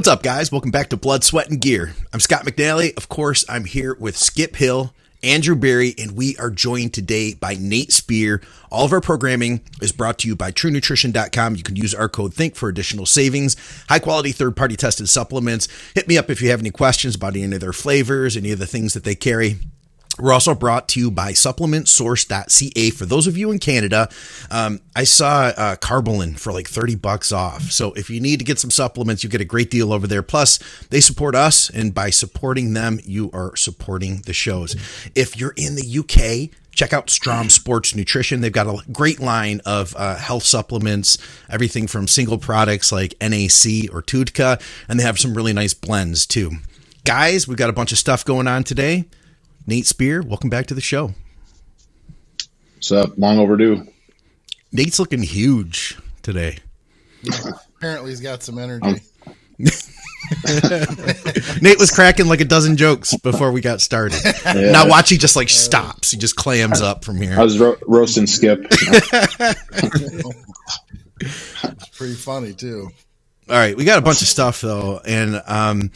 What's up, guys? Welcome back to Blood, Sweat, and Gear. I'm Scott McNally. Of course, I'm here with Skip Hill, Andrew Berry, and we are joined today by Nate Spear. All of our programming is brought to you by TrueNutrition.com. You can use our code THINK for additional savings. High quality, third party tested supplements. Hit me up if you have any questions about any of their flavors, any of the things that they carry. We're also brought to you by supplementsource.ca. For those of you in Canada, um, I saw uh, Carbolin for like 30 bucks off. So if you need to get some supplements, you get a great deal over there. Plus, they support us, and by supporting them, you are supporting the shows. If you're in the UK, check out Strom Sports Nutrition. They've got a great line of uh, health supplements, everything from single products like NAC or TUDCA, and they have some really nice blends too. Guys, we've got a bunch of stuff going on today. Nate Spear, welcome back to the show. What's up? Long overdue. Nate's looking huge today. Apparently, he's got some energy. Nate was cracking like a dozen jokes before we got started. Yeah. Now watch, he just like stops. He just clams up from here. I was ro- roasting Skip. It's pretty funny too. All right, we got a bunch of stuff though, and um,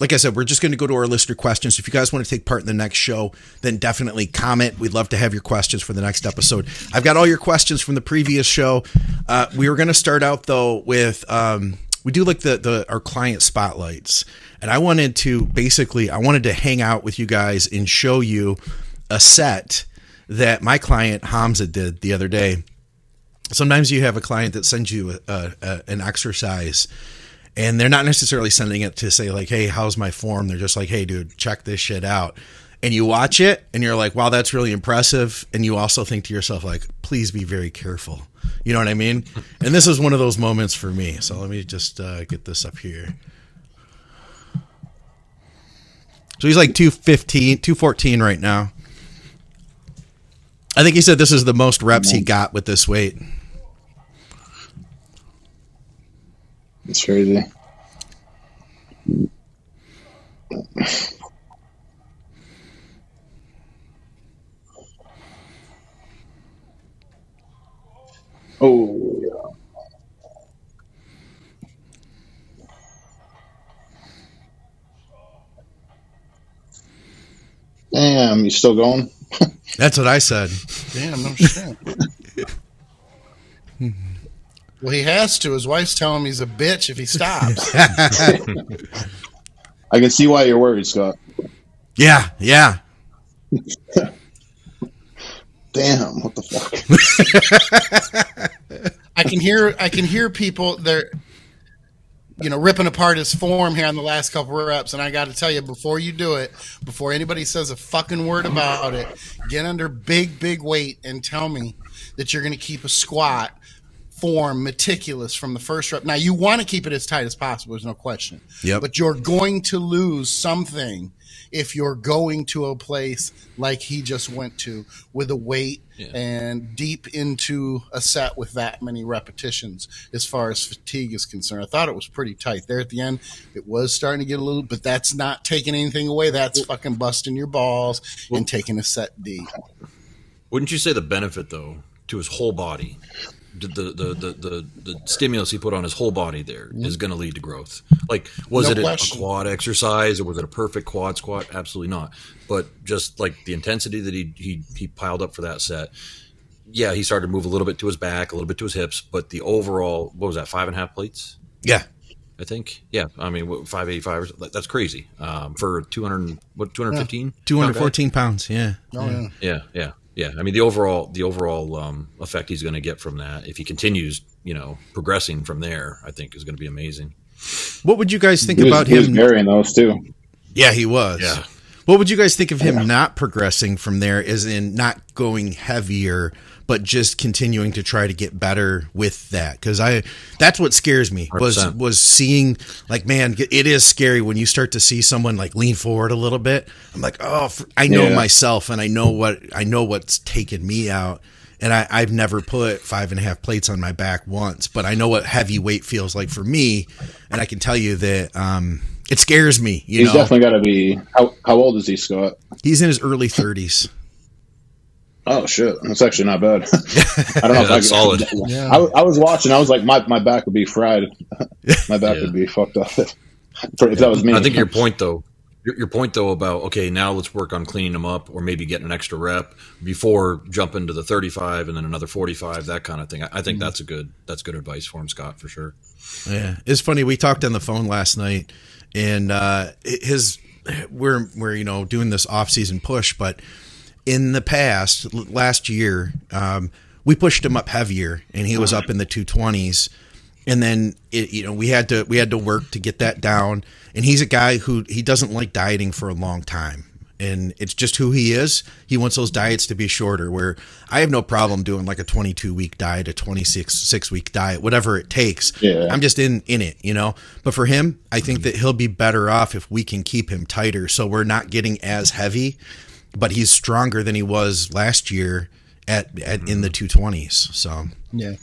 like I said, we're just going to go to our listener questions. If you guys want to take part in the next show, then definitely comment. We'd love to have your questions for the next episode. I've got all your questions from the previous show. Uh, we were going to start out though with um, we do like the the our client spotlights, and I wanted to basically I wanted to hang out with you guys and show you a set that my client Hamza did the other day sometimes you have a client that sends you a, a, an exercise and they're not necessarily sending it to say like hey how's my form? They're just like hey dude check this shit out. And you watch it and you're like wow that's really impressive. And you also think to yourself like please be very careful. You know what i mean? And this is one of those moments for me. So let me just uh, get this up here. So he's like 215 214 right now. I think he said this is the most reps he got with this weight. It's crazy. Oh, yeah. Damn, you still going? that's what i said Damn, no shit. Well, he has to. His wife's telling him he's a bitch if he stops. I can see why you're worried, Scott. yeah yeah Damn, what the fuck? I can hear. I can hear people. They're, you know, ripping apart his form here on the last couple of reps. And I got to tell you, before you do it, before anybody says a fucking word about it, get under big, big weight and tell me that you're going to keep a squat form meticulous from the first rep. Now you want to keep it as tight as possible. There's no question. Yep. But you're going to lose something if you're going to a place like he just went to with a weight and deep into a set with that many repetitions as far as fatigue is concerned. I thought it was pretty tight there at the end. It was starting to get a little, but that's not taking anything away. That's fucking busting your balls and taking a set deep. Wouldn't you say the benefit though to his whole body, the the the the, the, the stimulus he put on his whole body there is going to lead to growth? Like, was No it a, a quad exercise or was it a perfect quad squat? Absolutely not. But just like the intensity that he he he piled up for that set. Yeah, he started to move a little bit to his back, a little bit to his hips, but the overall, what was that, five and a half plates? yeah I think. Yeah, I mean, what, 585, that's crazy. Um, for 200, what, 215? 214 pounds yeah Oh, yeah. Yeah, yeah, yeah. I mean, the overall the overall um, effect he's going to get from that, if he continues, you know, progressing from there, I think is going to be amazing. what would you guys think He was, about he was him burying those too. yeah he was Yeah. what would you guys think of him not progressing from there as in not going heavier but just continuing to try to get better with that because i that's what scares me was 100%. was seeing like man it is scary when you start to see someone like lean forward a little bit i'm like oh I know Yeah. myself and i know what i know what's taken me out and I, I've never put five and a half plates on my back once, but I know what heavy weight feels like for me, and I can tell you that um, it scares me. You He's know, definitely got to be. How, how old is he, Scott? he's in his early thirties. Oh shit, that's actually not bad. I don't know Yeah, if that's I solid. Yeah. I, I was watching. I was like, my, my back would be fried. my back Yeah. would be fucked up. For, if that was me, I think your point though, your, your point though about okay, now let's work on cleaning them up, or maybe getting an extra rep before jumping to the thirty-five and then another forty-five, that kind of thing. I, I think that's a good that's good advice for him, Scott, for sure. Yeah, it's funny. We talked on the phone last night, and uh, his we're we're you know doing this off-season push, but in the past, last year, um, we pushed him up heavier, and he was up in the two twenties, and then it, you know we had to we had to work to get that down. And he's a guy who he doesn't like dieting for a long time. And it's just who he is. He wants those diets to be shorter. Where I have no problem doing like a 22 week diet, a 26 six week diet, whatever it takes. Yeah. I'm just in in it, you know. But for him, I think that he'll be better off if we can keep him tighter, so we're not getting as heavy. But he's stronger than he was last year at, at in the 220s. So Yeah.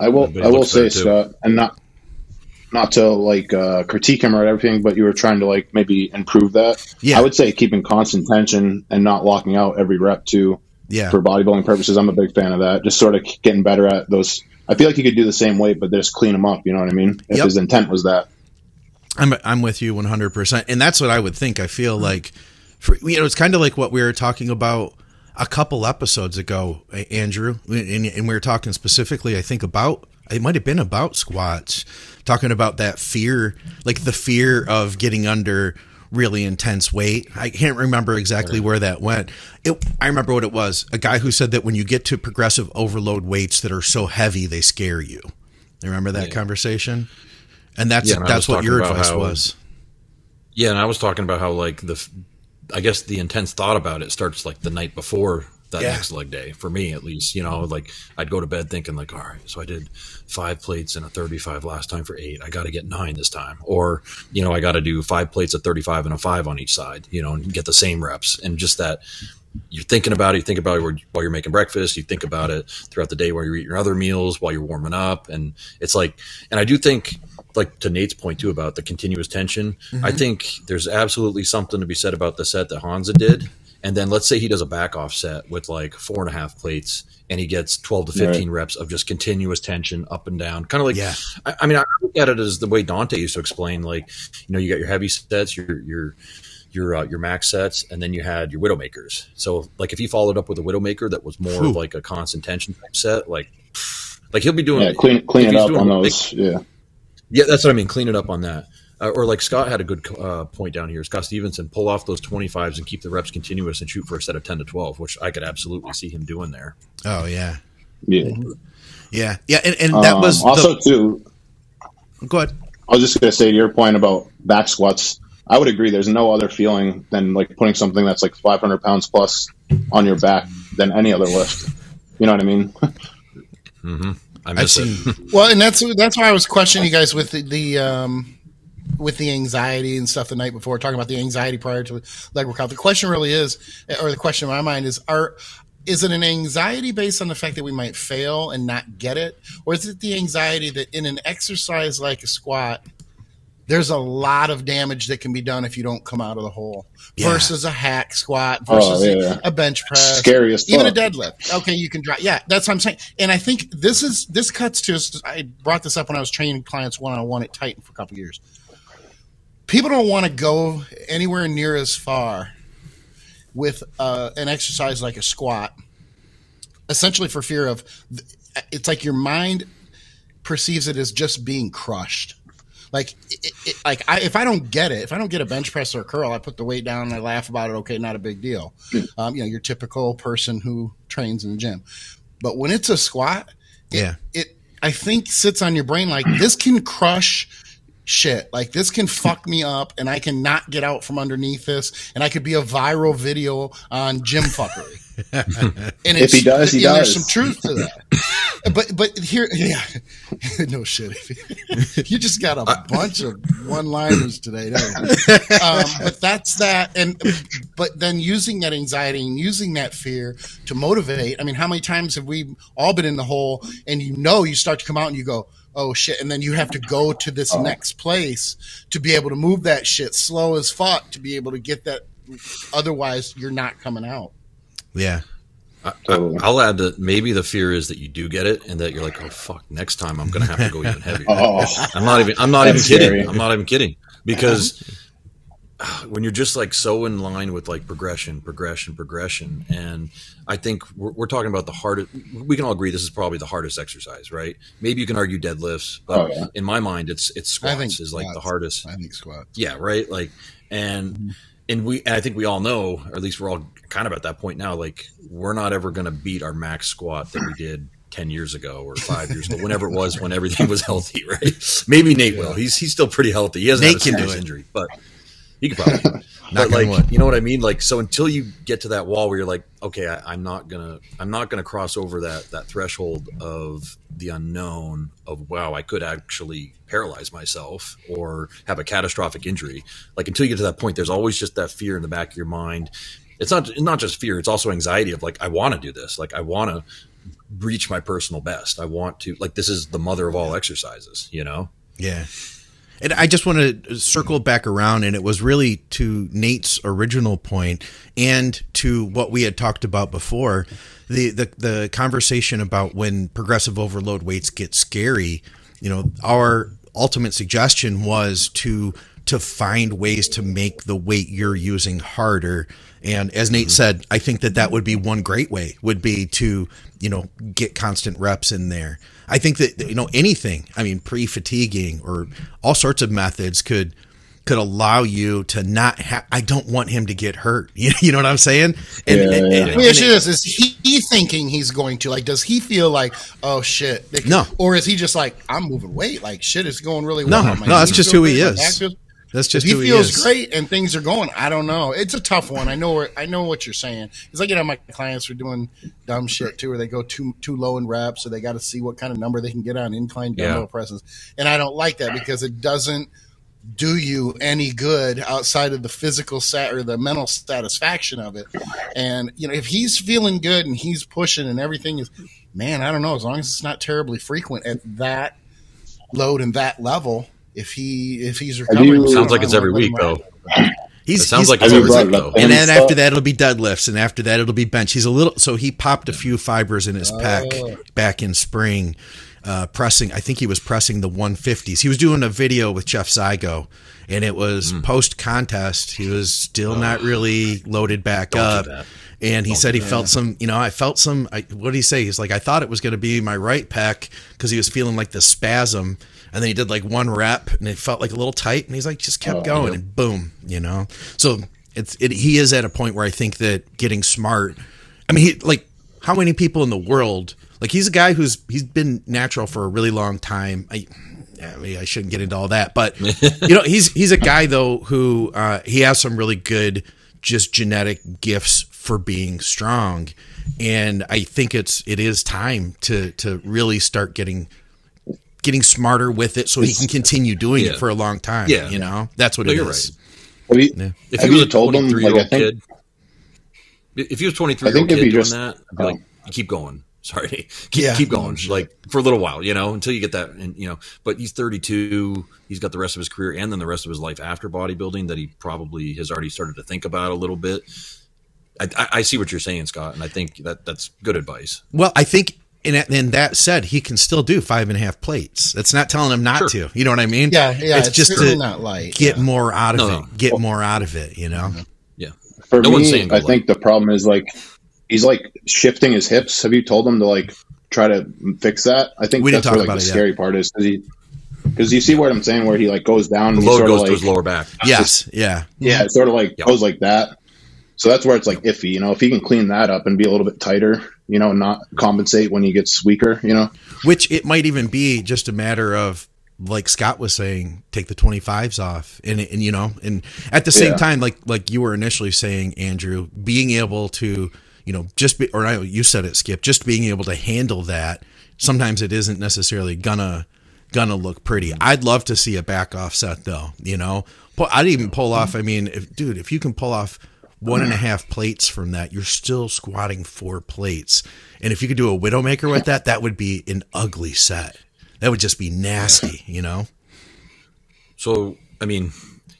I will. but I will say, better, too. Scott, and not not to like uh, critique him or everything, but you were trying to like maybe improve that. Yeah. I would say keeping constant tension and not locking out every rep too. yeah, For bodybuilding purposes, I'm a big fan of that. Just sort of getting better at those. I feel like you could do the same weight, but just clean them up. You know what I mean? If Yep. his intent was that. I'm I'm with you 100, percent and that's what I would think. I feel like, for, you know, it's kind of like what we were talking about a couple episodes ago, Andrew, and, and we were talking specifically, I think about it might have been about squats, talking about that fear, like the fear of getting under really intense weight. I can't remember exactly where that went. It, I remember what it was. A guy who said that when you get to progressive overload weights that are so heavy, they scare you. You remember that conversation? And that's Yeah, and that's what your advice how- was. Yeah, and I was talking about how like the, I guess the intense thought about it starts like the night before that Yeah. next leg day for me at least. You know, like I'd go to bed thinking like, all right, so I did five plates and a thirty-five last time for eight. I got to get nine this time, or you know, I got to do five plates of thirty-five and a five on each side. You know, and get the same reps and just that. You're thinking about it. You think about it while you're making breakfast. You think about it throughout the day while you're eating your other meals, while you're warming up, and it's like. And I do think like to Nate's point too about the continuous tension. I think there's absolutely something to be said about the set that Hamza did. And then let's say he does a back off set with like four and a half plates and he gets 12 to 15 reps of just continuous tension up and down. Kind of like, Yeah. I, I mean, I look at it as the way Dante used to explain, like, you know, you got your heavy sets, your, your, your, uh, your max sets, and then you had your Widowmakers. So like if he followed up with a Widowmaker that was more Whew. of like a constant tension type set, like, like he'll be doing, Yeah, clean clean up on a big- those. Yeah. Yeah, that's what I mean. Clean it up on that. Uh, or like Scott had a good uh, point down here. Scott Stevenson pull off those 25s and keep the reps continuous and shoot for a set of 10 to 12, which I could absolutely see him doing there. Oh yeah, Yeah. yeah, yeah. And, and that Um, was also too. the, go ahead. I was just going to say to your point about back squats. I would agree. There's no other feeling than like putting something that's like 500 pounds plus on your back than any other lift. You know what I mean? I I've miss seen. it. Well, and that's that's why I was questioning you guys with the, the um, with the anxiety and stuff the night before, talking about the anxiety prior to leg workout. The question really is, or the question in my mind is, are is it an anxiety based on the fact that we might fail and not get it, or is it the anxiety that in an exercise like a squat, there's a lot of damage that can be done if you don't come out of the hole Yeah. versus a hack squat Oh, versus a- yeah. a bench press Scary as even a deadlift. Okay, you can drop. Yeah, that's what I'm saying. And I think this is this cuts to. I brought this up when I was training clients one on one at Titan for a couple years. People don't want to go anywhere near as far with uh, an exercise like a squat, essentially for fear of. It's like your mind perceives it as just being crushed. Like, it, it, like I, if I don't get it, if I don't get a bench press or a curl, I put the weight down and I laugh about it. Okay, not a big deal. Um, you know, your typical person who trains in the gym. But when it's a squat, it, Yeah. it I think sits on your brain like this can crush shit. Like this can fuck me up, and I cannot get out from underneath this, and I could be a viral video on gym fuckery. and If he does, he does. There's some truth to that. but but here, yeah, no shit. you just got a bunch of one-liners today. Don't you? Um, but that's that, and but then using that anxiety and using that fear to motivate. I mean, how many times have we all been in the hole, and you know you start to come out and you go. Oh shit! And then you have to go to this next place to be able to move that shit slow as fuck to be able to get that. Otherwise, you're not coming out. Yeah, Totally. I'll add that maybe the fear is that you do get it and that you're like, oh fuck, next time I'm gonna have to go even heavier. Oh, I'm not even. I'm not even kidding. scary. I'm not even kidding. because when you're just like so in line with like progression, progression, progression, and I think we're, we're, talking about the hardest. We can all agree this is probably the hardest exercise, right? Maybe you can argue deadlifts, but oh, yeah. in my mind, it's it's squats is like the hardest. I think squats. Yeah, right. Like, and mm-hmm. and we and I think we all know, or at least we're all kind of at that point now. Like, we're not ever going to beat our max squat that we did 10 years ago or five years ago, whenever it was when everything was healthy, right? Maybe Nate will. He's he's still pretty healthy. He hasn't Nate had a serious injury, but he could probably. but like, you know what I mean? Like, so until you get to that wall where you're like, okay, I, I'm not gonna, I'm not gonna cross over that that threshold of the unknown of wow, I could actually paralyze myself or have a catastrophic injury. Like until you get to that point, there's always just that fear in the back of your mind. It's not not just fear; it's also anxiety of like, I want to do this. Like, I want to reach my personal best. I want to like this is the mother of all exercises. You know? Yeah. And I just want to circle back around, and it was really to Nate's original point and to what we had talked about before the, the, the conversation about when progressive overload weights get scary. You know, our ultimate suggestion was to to find ways to make the weight you're using harder. And as Nate mm-hmm. said, I think that that would be one great way would be to, you know, get constant reps in there. I think that you know anything. I mean, pre-fatiguing or all sorts of methods could could allow you to not have. I don't want him to get hurt. You, you know what I'm saying? And, yeah, and, and, the issue is, is he thinking he's going to like? Does he feel like, oh shit? No. Or is he just like, I'm moving weight? Like shit is going really well. No, no, that's just who he is. That's just he feels he great and things are going. I don't know. It's a tough one. I know. Where, I know what you're saying. It's like you know my clients are doing dumb shit too, where they go too too low in reps, so they got to see what kind of number they can get on incline dumbbell yeah. presses. And I don't like that because it doesn't do you any good outside of the physical sat or the mental satisfaction of it. And you know, if he's feeling good and he's pushing and everything is, man, I don't know. As long as it's not terribly frequent at that load and that level, if he if he's recovering. You, sounds like it's every week though. He's, it sounds he's, like it's every week though. And then after that it'll be deadlifts, and after that it'll be bench. He's a little so he popped a few fibers in his pec oh. back in spring. Uh, pressing, I think he was pressing the 150s. He was doing a video with Jeff Zygo, and it was mm. post contest. He was still oh. not really loaded back Don't up. And he Don't said he felt some, you know, I felt some. I, what did he say? He's like, I thought it was going to be my right pec because he was feeling like the spasm and then he did like one rep and it felt like a little tight and he's like just kept oh, going yeah. and boom you know? So it's it, he is at a point where i think that getting smart i mean he like how many people in the world like he's a guy who's he's been natural for a really long time. I I, mean, I shouldn't get into all that, but you know, he's he's a guy though who uh, he has some really good just genetic gifts for being strong, and I think it's it is time to to really start getting getting smarter with it so it's, he can continue doing yeah. it for a long time. Yeah. You know, that's what no, it you're is. Right. You, yeah. If he was a 23 year old kid, if he was 23 year old kid doing just, that, I'd be like, oh. keep going. Sorry, keep, yeah. keep going, like for a little while, you know, until you get that, and you know. But he's 32. He's got the rest of his career and then the rest of his life after bodybuilding that he probably has already started to think about a little bit. I, I, see what you're saying, Scott, and I think that that's good advice. Well, I think and, and that said, he can still do five and a half plates. That's not telling him not sure. to. You know what I mean? Yeah, yeah. It's, it's just to not light, get yeah. more out of no, it. No. Get well, more out of it. You know? Yeah. For no me, I think the problem is like he's like shifting his hips. Have you told him to like try to fix that? I think we that's where like the scary yet. part is because he because you see what I'm saying, where he like goes down, the load goes like, to his lower back. Yes, yeah, yeah, it sort of like yep. goes like that. So that's where it's like iffy, you know. If he can clean that up and be a little bit tighter, you know, not compensate when he gets weaker, you know. Which it might even be just a matter of like Scott was saying, take the 25s off. And, and you know, and at the same yeah. time, like, like you were initially saying, Andrew, being able to, you know, just be, or I, you said it, Skip, just being able to handle that. Sometimes it isn't necessarily gonna, gonna look pretty. Mm-hmm. I'd love to see a back offset though, you know, I'd even pull off. I mean, if, dude, if you can pull off one and a half plates from that, you're still squatting four plates. And if you could do a Widowmaker with that, that would be an ugly set. That would just be nasty, you know? So, I mean,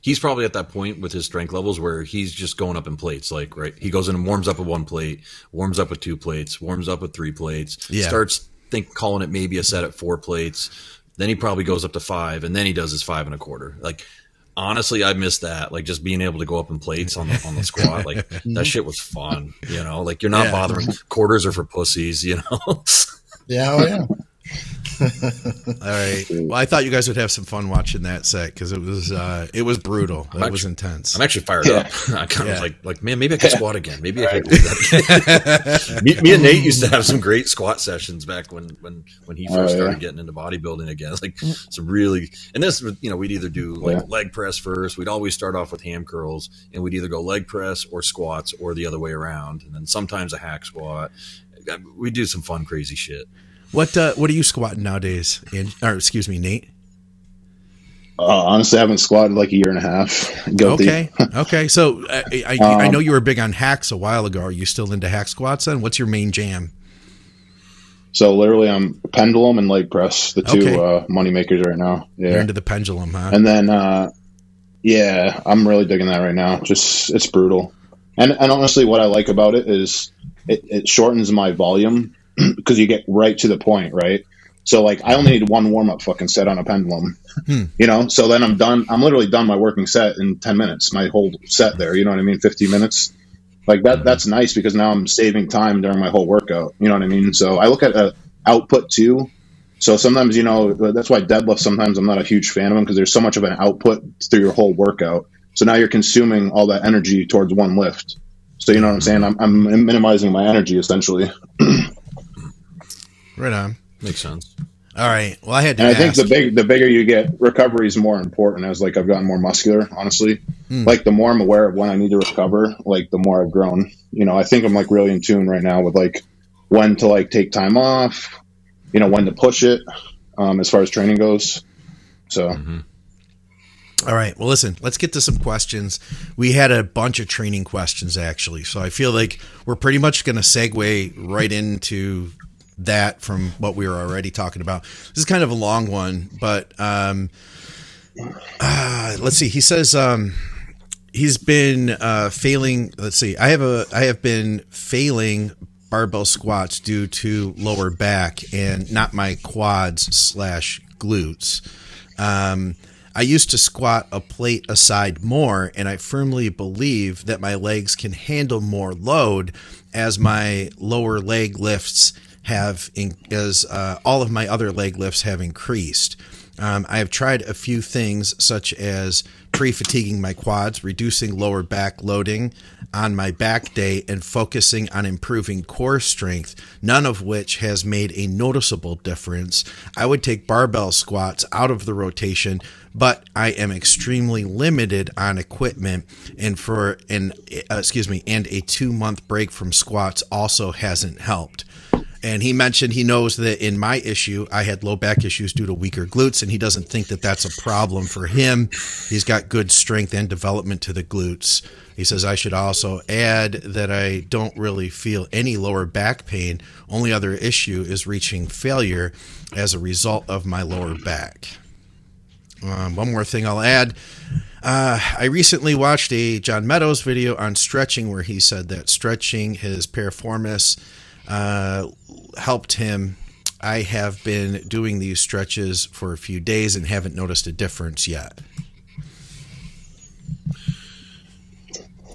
he's probably at that point with his strength levels where he's just going up in plates. Like, right, he goes in and warms up with one plate, warms up with two plates, warms up with three plates, yeah. starts think calling it maybe a set at four plates. Then he probably goes up to five, and then he does his five and a quarter. Like honestly, I miss that. Like just being able to go up in plates on the on the squat. Like that shit was fun. You know, like you're not yeah. bothering. Quarters are for pussies. You know. yeah. Oh yeah. All right. Well, I thought you guys would have some fun watching that set because it was uh, it was brutal. It was intense. I'm actually fired yeah. up. I kind yeah. of like like man, maybe I can squat again. Maybe I can. me, me, and Nate used to have some great squat sessions back when when when he oh, first oh, started getting into bodybuilding again. Like some really and this you know we'd either do like leg press first. We'd always start off with ham curls and we'd either go leg press or squats or the other way around, and then sometimes a hack squat. We do some fun, crazy shit. What uh, what are you squatting nowadays? In, or excuse me, Nate. Uh, honestly, I haven't squatted like a year and a half. Guilty. Okay. Okay. So I, I, um, I, know you were big on hacks a while ago. Are you still into hack squats? Then what's your main jam? So literally, I'm pendulum and leg press, the two okay. uh, money makers right now. Yeah. You're into the pendulum, huh? And then, uh, yeah, I'm really digging that right now. Just it's brutal. And and honestly, what I like about it is it, it shortens my volume because you get right to the point, right? So like I only need one warm up fucking set on a pendulum, hmm. you know. So then I'm done. I'm literally done my working set in ten minutes. My whole set there, you know what I mean? Fifteen minutes, like that. Mm-hmm. That's nice because now I'm saving time during my whole workout. You know what I mean? So I look at a output too. So sometimes you know that's why deadlift. Sometimes I'm not a huge fan of them because there's so much of an output through your whole workout. So now you're consuming all that energy towards one lift. So you know what I'm saying? I'm, I'm minimizing my energy essentially. Right on. Makes sense. All right. Well, I had to. And I think the big, the bigger you get, recovery is more important. As like I've gotten more muscular, honestly. Hmm. Like the more I'm aware of when I need to recover, like the more I've grown. You know, I think I'm like really in tune right now with like when to like take time off. You know, when to push it, um, as far as training goes. So. Mm-hmm. All right. Well, listen, let's get to some questions. We had a bunch of training questions actually. So I feel like we're pretty much going to segue right into that from what we were already talking about. This is kind of a long one, but um, uh, let's see. He says um, he's been uh, failing. Let's see. I have a I have been failing barbell squats due to lower back and not my quads slash glutes. Um, I used to squat a plate aside more, and I firmly believe that my legs can handle more load as my lower leg lifts have in, as uh, all of my other leg lifts have increased. Um, I have tried a few things such as pre-fatiguing my quads, reducing lower back loading on my back day, and focusing on improving core strength, none of which has made a noticeable difference. I would take barbell squats out of the rotation, but I am extremely limited on equipment, and for an uh, excuse me, and a two month break from squats also hasn't helped. And he mentioned he knows that in my issue, I had low back issues due to weaker glutes, and he doesn't think that that's a problem for him. He's got good strength and development to the glutes. He says, I should also add that I don't really feel any lower back pain. Only other issue is reaching failure as a result of my lower back. Um, one more thing I'll add. Uh, I recently watched a John Meadows video on stretching where he said that stretching his piriformis uh, helped him. I have been doing these stretches for a few days and haven't noticed a difference yet.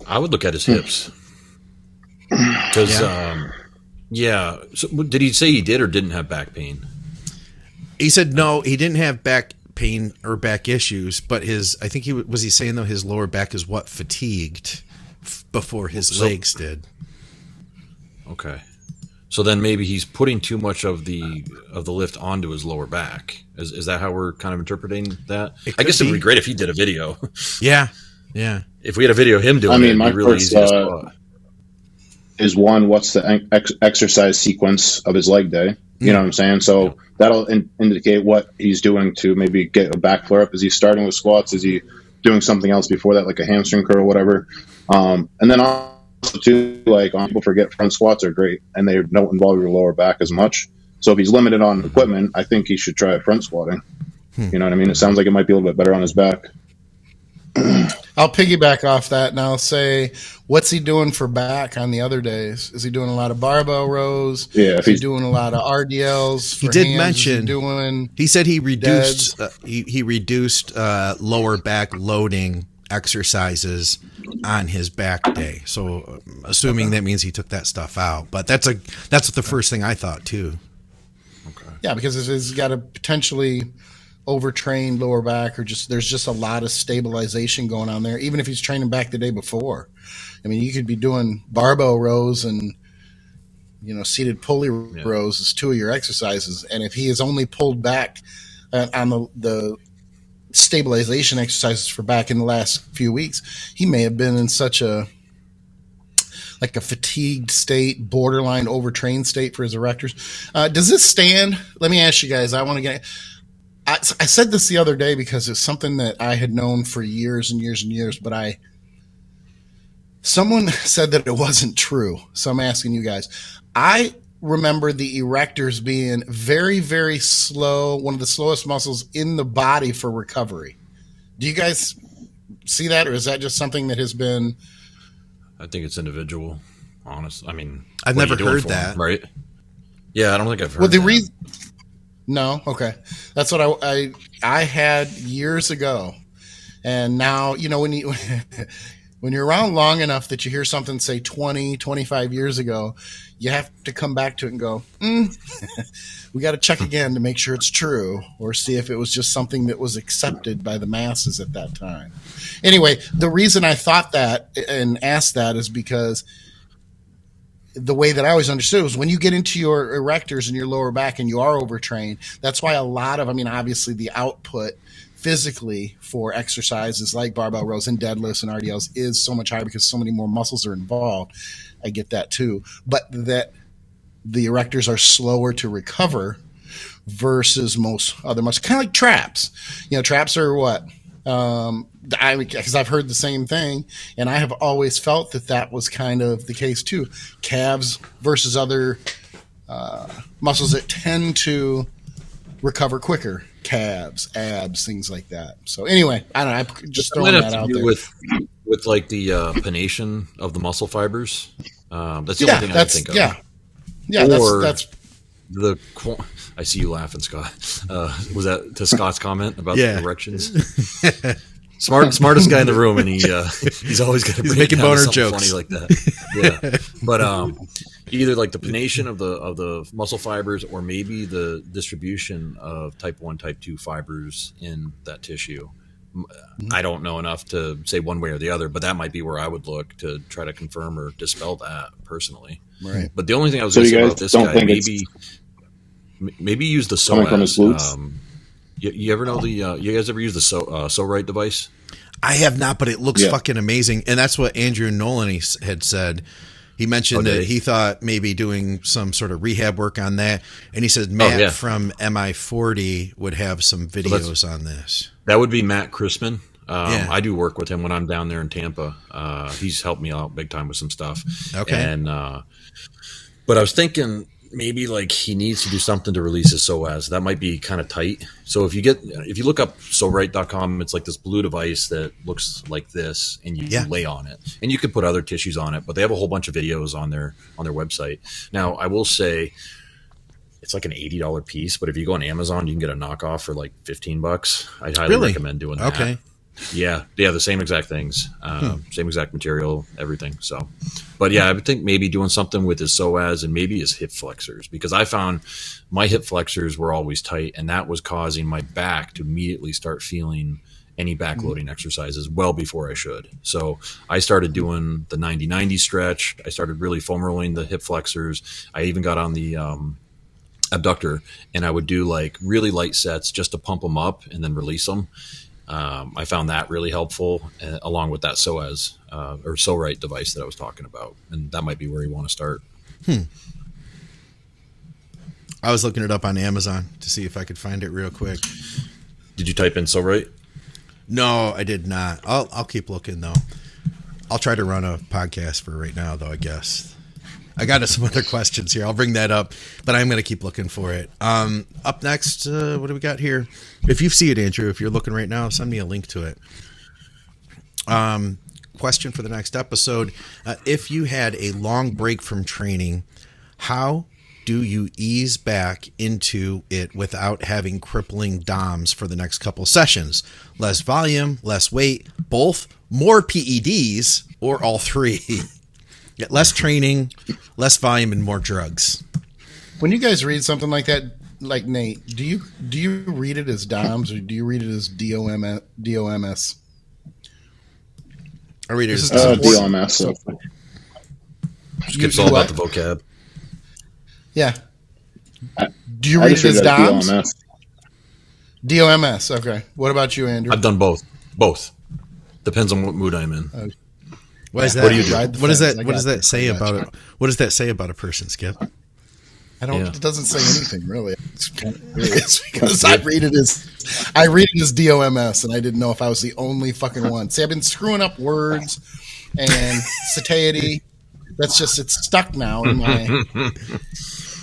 I would look at his hips because, yeah. Um, yeah. So, did he say he did or didn't have back pain? He said no, he didn't have back pain or back issues, but his I think he was he saying though his lower back is what fatigued f- before his so, legs did. Okay. So then maybe he's putting too much of the of the lift onto his lower back. Is, is that how we're kind of interpreting that? I guess be. it would be great if he did a video. Yeah, yeah. If we had a video of him doing, I mean, it, my really first uh, is one. What's the ex- exercise sequence of his leg day? You mm. know what I'm saying? So yeah. that'll in- indicate what he's doing to maybe get a back flare up. Is he starting with squats? Is he doing something else before that, like a hamstring curl or whatever? Um, and then too, like people forget front squats are great and they don't involve your lower back as much. So if he's limited on equipment, I think he should try front squatting. Hmm. You know what I mean? It sounds like it might be a little bit better on his back. I'll piggyback off that and I'll say, what's he doing for back on the other days? Is he doing a lot of barbell rows? Yeah, if he's doing a lot of RDLs. he did hands? mention he doing. He said he reduced. Uh, he he reduced uh, lower back loading exercises on his back day. So, assuming okay. that means he took that stuff out, but that's a that's the first thing I thought too. Okay. Yeah, because he's got a potentially overtrained lower back or just there's just a lot of stabilization going on there even if he's training back the day before i mean you could be doing barbell rows and you know seated pulley yeah. rows as two of your exercises and if he is only pulled back uh, on the, the stabilization exercises for back in the last few weeks he may have been in such a like a fatigued state, borderline overtrained state for his erectors. Uh, does this stand? Let me ask you guys. I want to get. I, I said this the other day because it's something that I had known for years and years and years, but I someone said that it wasn't true. So I'm asking you guys. I remember the erectors being very, very slow, one of the slowest muscles in the body for recovery. Do you guys see that, or is that just something that has been? I think it's individual. Honest, I mean, I've never heard that. Them, right? Yeah, I don't think I've heard. Well, the reason no, okay. That's what I, I I had years ago, and now you know when you when you're around long enough that you hear something say 20, 25 years ago, you have to come back to it and go, mm, we got to check again to make sure it's true, or see if it was just something that was accepted by the masses at that time. Anyway, the reason I thought that and asked that is because the way that I always understood was when you get into your erectors and your lower back and you are overtrained, that's why a lot of, I mean, obviously the output physically for exercises like barbell rows and deadlifts and RDLs is so much higher because so many more muscles are involved. I get that too. But that the erectors are slower to recover versus most other muscles, kind of like traps. You know, traps are what? Um, I because I've heard the same thing, and I have always felt that that was kind of the case too. Calves versus other uh, muscles that tend to recover quicker, calves, abs, things like that. So anyway, I don't know. I'm just throwing that out there. With with like the uh, pennation of the muscle fibers. Um, that's the yeah, only thing I can think of. Yeah, yeah, or that's, that's the. I see you laughing, Scott. Uh, was that to Scott's comment about yeah. the erections? Smart, smartest guy in the room, and he uh, he's always going to making boner jokes funny like that. Yeah, but um, either like the pennation of the of the muscle fibers, or maybe the distribution of type one, type two fibers in that tissue. Mm-hmm. I don't know enough to say one way or the other, but that might be where I would look to try to confirm or dispel that personally. Right. But the only thing I was so going to say about this guy, maybe maybe use the psoas. Um, you, you, ever know the? Uh, you guys ever use the so uh, psorite device? I have not, but it looks yeah. fucking amazing, and that's what Andrew Nolan had said. He mentioned oh, that he? he thought maybe doing some sort of rehab work on that, and he said oh, Matt oh, yeah. from MI40 would have some videos so on this. That would be Matt Christman. Um, yeah. I do work with him when I'm down there in Tampa. Uh, he's helped me out big time with some stuff. Okay, and uh, but I was thinking maybe like he needs to do something to release his psoas. That might be kind of tight. So if you get if you look up psorite.com, it's like this blue device that looks like this and you yeah. lay on it. And you could put other tissues on it, but they have a whole bunch of videos on their on their website. Now, I will say it's like an $80 piece, but if you go on Amazon, you can get a knockoff for like 15 bucks. I highly really? recommend doing that. Okay. Yeah, yeah, the same exact things, uh, hmm. same exact material, everything. So, but yeah, I would think maybe doing something with his psoas and maybe his hip flexors because I found my hip flexors were always tight, and that was causing my back to immediately start feeling any backloading hmm. exercises well before I should. So I started doing the 90 90 stretch. I started really foam rolling the hip flexors. I even got on the um, abductor and I would do like really light sets just to pump them up and then release them. Um, I found that really helpful, uh, along with that psoas uh, or psorite device that I was talking about, and that might be where you want to start. Hmm. I was looking it up on Amazon to see if I could find it real quick. Did you type in psorite? No, I did not. I'll I'll keep looking though. I'll try to run a podcast for right now though. I guess I got some other questions here. I'll bring that up, but I'm going to keep looking for it. Um, up next, uh, what do we got here? If you see it, Andrew, if you're looking right now, send me a link to it. Um, question for the next episode: uh, If you had a long break from training, how do you ease back into it without having crippling DOMs for the next couple sessions? Less volume, less weight, both, more PEDs, or all three? Get less training, less volume, and more drugs. When you guys read something like that, like Nate, do you do you read it as DOMs or do you read it as DOM, DOMS? I read it as uh, DOMS. So. Skip's all about the vocab. Yeah. Do you read it as DOMS? DOMS. DOMS. Okay. What about you, Andrew? I've done both. Both. Depends on what mood I'm in. Uh, what is that? What, do you do? what does that? What does that say about it? What does that say about a person, Skip? I don't. Yeah. It doesn't say anything really. It's kind of because I read it as I read it as DOMS, and I didn't know if I was the only fucking one. See, I've been screwing up words and satiety. That's just it's stuck now in my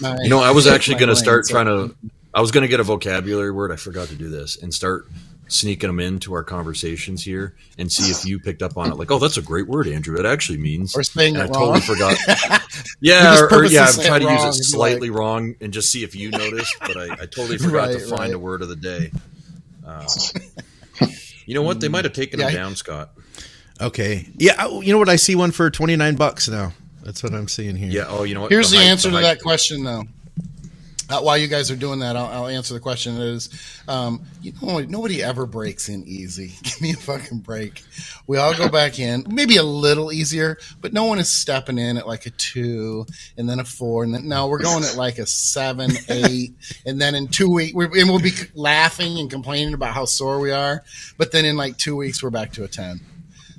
my, you know, I was actually going to start so. trying to. I was going to get a vocabulary word. I forgot to do this and start sneaking them into our conversations here and see if you picked up on it. Like, oh, that's a great word, Andrew. It actually means. Or saying it I wrong. totally forgot. yeah, or, or, yeah. I've tried to use it slightly like... wrong and just see if you noticed, but I, I totally forgot right, to find right. a word of the day. Uh, you know what? They might have taken yeah, them down, Scott. Okay. Yeah. You know what? I see one for twenty nine bucks now. That's what I'm seeing here. Yeah. Oh, you know what? Here's the, the height, answer the to that question, though. Uh, while you guys are doing that, I'll, I'll answer the question. It is, um, you know, nobody ever breaks in easy. Give me a fucking break. We all go back in, maybe a little easier, but no one is stepping in at like a two and then a four, and then no, we're going at like a seven, eight, and then in two weeks, and we'll be laughing and complaining about how sore we are, but then in like two weeks, we're back to a ten.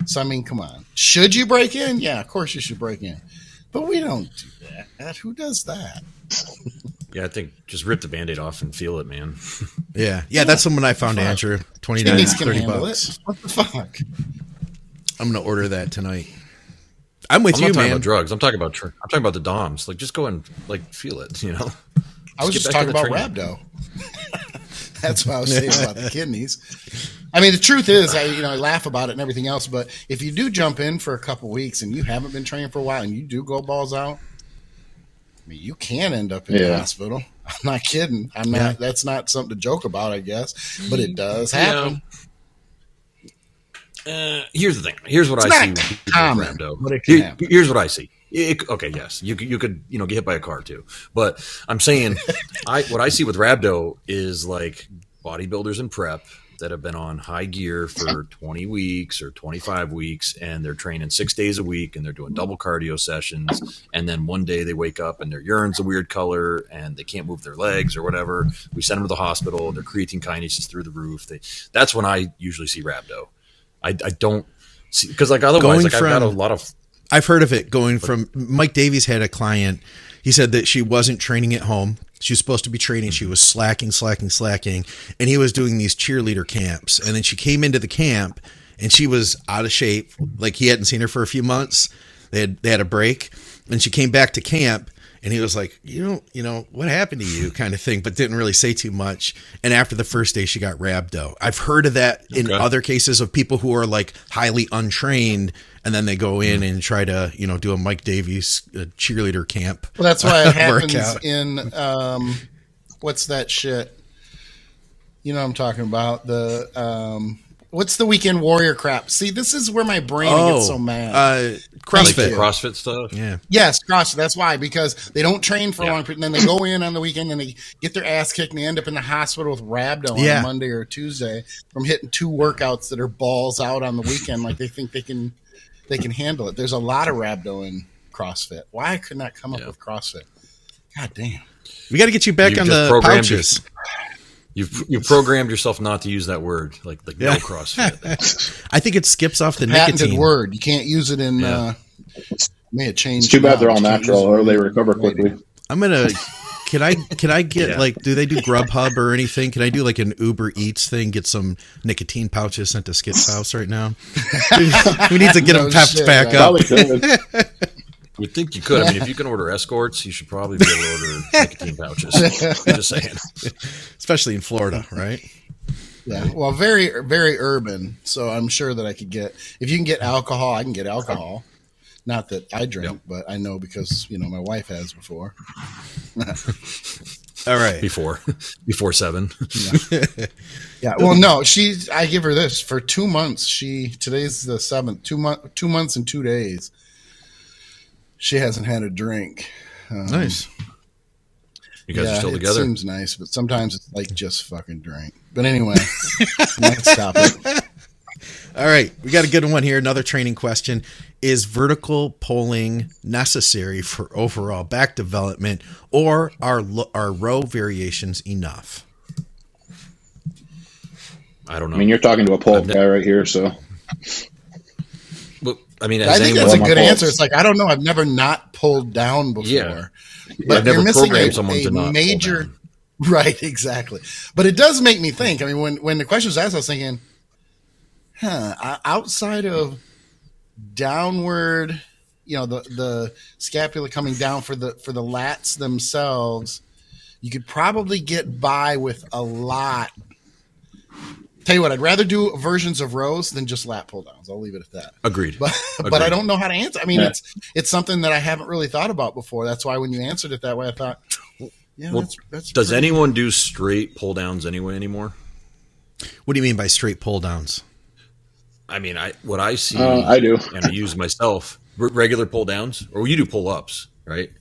So I mean, come on. Should you break in? Yeah, of course you should break in. But we don't do that. Who does that? yeah, I think just rip the band-aid off and feel it, man. yeah. Yeah, that's someone I found, Andrew. 29 30 bucks. It. What the fuck? I'm going to order that tonight. I'm with I'm you, not talking man. About drugs. I'm talking about. I'm talking about the DOMs. Like, just go and like feel it. You know. I was just, just talking about rhabdo. That's what I was saying about the kidneys. I mean, the truth is, I you know I laugh about it and everything else, but if you do jump in for a couple weeks and you haven't been training for a while and you do go balls out, I mean, you can end up in yeah. the hospital. I'm not kidding. I'm not. That's not something to joke about, I guess, but it does happen. uh, here's the thing. Here's what it's I see. Common, but it Here, here's what I see. It, okay, yes, you you could you know get hit by a car too, but I'm saying, I what I see with rhabdo is like bodybuilders in prep that have been on high gear for 20 weeks or 25 weeks and they're training six days a week and they're doing double cardio sessions and then one day they wake up and their urine's a weird color and they can't move their legs or whatever. We send them to the hospital and their creatine kinase is through the roof. They, that's when i usually see rhabdo. I, I don't see because like otherwise like from, i've got a lot of i've heard of it going from mike davies had a client he said that she wasn't training at home she was supposed to be training. She was slacking, slacking, slacking. And he was doing these cheerleader camps. And then she came into the camp and she was out of shape. Like he hadn't seen her for a few months. They had, they had a break. And she came back to camp and he was like, you know, you know, what happened to you kind of thing, but didn't really say too much. And after the first day, she got rhabdo. I've heard of that in other cases of people who are like highly untrained and then they go in and try to, you know, do a Mike Davies uh, cheerleader camp. Well, that's why it happens workout. in, um, what's that shit? You know what I'm talking about? The, um, What's the weekend warrior crap? See, this is where my brain oh, gets so oh, mad. Uh, CrossFit, CrossFit stuff. Yeah. Yes, CrossFit. That's why because they don't train for yeah. a long period, and then they go in on the weekend and they get their ass kicked, and they end up in the hospital with rhabdo yeah. on Monday or Tuesday from hitting two workouts that are balls out on the weekend, like they think they can they can handle it. There's a lot of rhabdo in CrossFit. Why I could not come up with CrossFit? God damn. We got to get you back you on the pouches. You've you programmed yourself not to use that word, like like yeah. no CrossFit. I think it skips off the patented nicotine word. You can't use it in. Yeah. Uh, may have changed. It's too bad they're all natural, or they recover quickly. I'm gonna. Can I can I get yeah. like do they do Grubhub or anything? Can I do like an Uber Eats thing? Get some nicotine pouches sent to Skip's house right now. we need to get no them pepped shit, back up. You'd think you could. I mean, if you can order escorts, you should probably be able to order nicotine pouches. I'm just saying. Especially in Florida, right? Yeah, well, very very urban. So I'm sure that I could get if you can get alcohol, I can get alcohol. Not that I drink, yep. but I know because you know my wife has before. All right, before before seven. yeah. yeah. Well, no, she. I give her this for two months. She today's the seventh. Two month, two months and two days. She hasn't had a drink. Um, nice. You guys yeah, are still together. Seems nice, but sometimes it's like just fucking drink. But anyway, next topic. All right, we got a good one here. Another training question: Is vertical poling necessary for overall back development, or are are row variations enough? I don't know. I mean, you're talking to a pole guy right here, so. I mean, I think that's a good answer. It's like I don't know. I've never not pulled down before. Yeah. But I've never programmed a, someone a to not major. Right, exactly. But it does make me think. I mean, when when the question was asked, I was thinking, huh? Outside of downward, you know, the the scapula coming down for the for the lats themselves, you could probably get by with a lot Tell you what, I'd rather do versions of rows than just lat pull downs. I'll leave it at that. Agreed. But Agreed. but I don't know how to answer. I mean, yeah. it's it's something that I haven't really thought about before. That's why when you answered it that way, I thought, yeah, well, that's, that's does pretty- anyone do straight pull downs anyway anymore? What do you mean by straight pull downs? I mean, I what I see, uh, I do, and I use myself regular pull downs, or you do pull ups, right?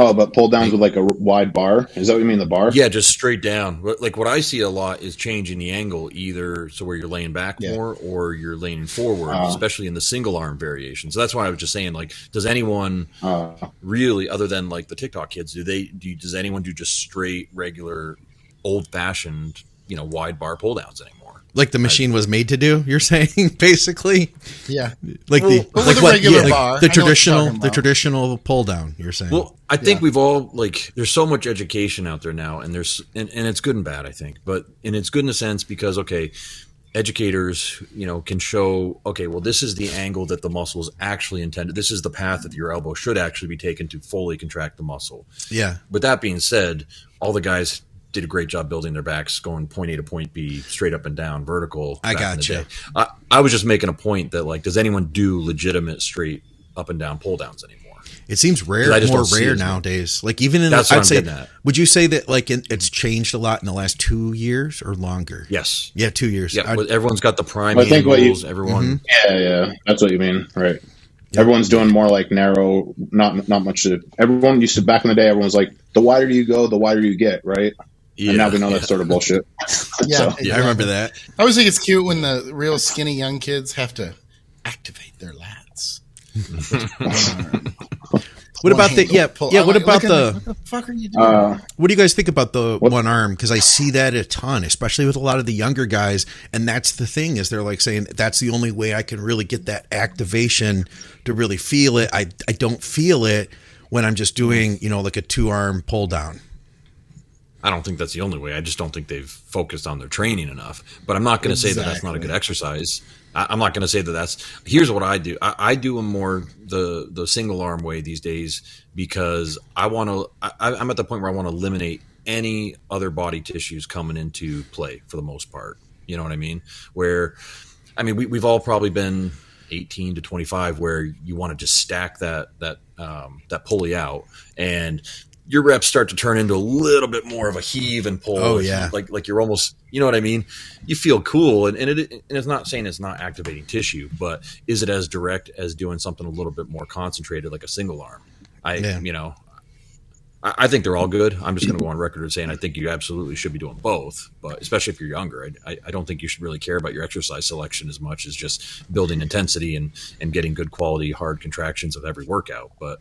Oh, but pull downs with like a wide bar. Is that what you mean? The bar? Yeah, just straight down. Like what I see a lot is changing the angle, either so where you're laying back yeah. more or you're laying forward, uh, especially in the single arm variation. So that's why I was just saying, like, does anyone uh, really, other than like the TikTok kids, do they do? Does anyone do just straight, regular, old fashioned, you know, wide bar pull downs anymore? Like the machine was made to do. You're saying basically, yeah, like well, the like what yeah, like the traditional the traditional pull down. You're saying. Well, I think yeah. we've all like there's so much education out there now, and there's and, and it's good and bad. I think, but and it's good in a sense because okay, educators you know can show okay, well this is the angle that the muscle is actually intended. This is the path that your elbow should actually be taken to fully contract the muscle. Yeah. But that being said, all the guys did a great job building their backs, going point A to point B, straight up and down, vertical. I got you. I, I, was just making a point that like, does anyone do legitimate straight up and down pull downs anymore? It seems rare, more rare nowadays. Like even in, That's the, I'd say, that. would you say that like it's changed a lot in the last two years or longer? Yes. Yeah, two years. Yeah, I'd, everyone's got the prime I think what you, everyone. Mm-hmm. Yeah, yeah, that's what you mean, right? Yep. Everyone's doing more like narrow, not not much. To, everyone used to back in the day. Everyone was like, the wider you go, the wider you get, right? Yeah, and now we know yeah. that's sort of bullshit. yeah, so. yeah, I remember that. I always think it's cute when the real skinny young kids have to activate their lats. what about the yeah pull. yeah? what like, about the what the fuck are you doing? Uh, what do you guys think about the what? one arm? Because I see that a ton, especially with a lot of the younger guys, and that's the thing is they're like saying that's the only way I can really get that activation to really feel it. I I don't feel it when I'm just doing you know like a two arm pull down. I don't think that's the only way. I just don't think they've focused on their training enough. But I'm not going to exactly. say that that's not a good exercise. I, am not going to say that that's. Here's what I do. I, I, do a more the the single arm way these days because I want to. I'm at the point where I want to eliminate any other body tissues coming into play for the most part. You know what I mean? Where, I mean, we, we've all probably been 18 to 25 where you want to just stack that that um, that pulley out and your reps start to turn into a little bit more of a heave and pull. Oh yeah, like like you're almost, you know what I mean. You feel cool, and, and it and it's not saying it's not activating tissue, but is it as direct as doing something a little bit more concentrated, like a single arm? I yeah. you know, I, I, think they're all good. I'm just going to go on record as saying I think you absolutely should be doing both, but especially if you're younger, I, I don't think you should really care about your exercise selection as much as just building intensity and and getting good quality hard contractions of every workout, but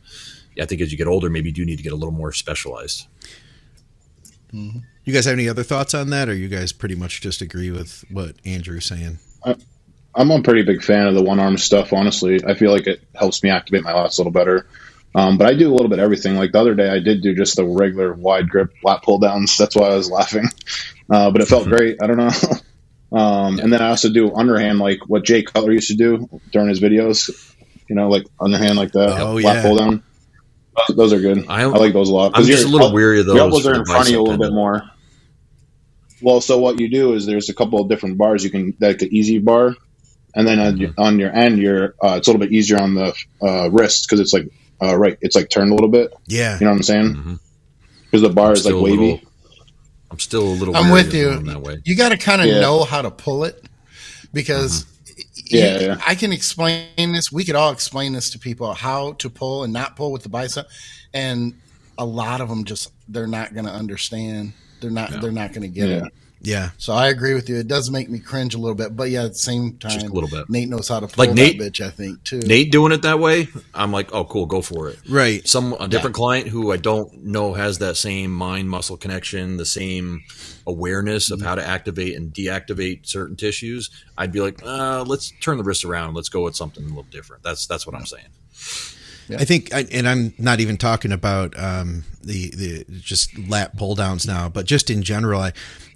I think as you get older, maybe you do need to get a little more specialized. Mm-hmm. You guys have any other thoughts on that, or you guys pretty much just agree with what Andrew's saying? I, I'm a pretty big fan of the one arm stuff. Honestly, I feel like it helps me activate my lats a little better. Um, but I do a little bit of everything. Like the other day, I did do just the regular wide grip lat pull downs. That's why I was laughing. Uh, but it felt great. I don't know. um, and then I also do underhand, like what Jay Cutler used to do during his videos. You know, like underhand like that, oh, lat yeah. pull down. Those are good. I, I like those a lot. I'm just a little weary of those. Your elbows are in front of you a little bit more. Well, so what you do is there's a couple of different bars you can like the EZ bar, and then on, your, mm-hmm. on your end, you're uh, it's a little bit easier on the uh, wrist because it's like uh, right, it's like turned a little bit. Yeah, you know what I'm saying? Because mm-hmm. the bar I'm is like wavy. Little, I'm still a little. I'm with you. That way. You got to kind of yeah. know how to pull it because. Mm-hmm. Yeah, yeah, I can explain this. We could all explain this to people how to pull and not pull with the bicep, and a lot of them just they're not going to understand. They're not. Yeah. They're not going to get yeah. it. Yeah. So I agree with you. It does make me cringe a little bit, but yeah, at the same time, just a little bit. Nate knows how to pull like Nate, bitch. I think too. Nate doing it that way, I'm like, oh, cool, go for it. Right. Some a different yeah. client who I don't know has that same mind muscle connection, the same awareness of mm-hmm. how to activate and deactivate certain tissues. I'd be like, uh, let's turn the wrist around. Let's go with something a little different. That's that's what I'm saying. Yeah. I think, and I'm not even talking about um, the the just lat pull downs now, but just in general, I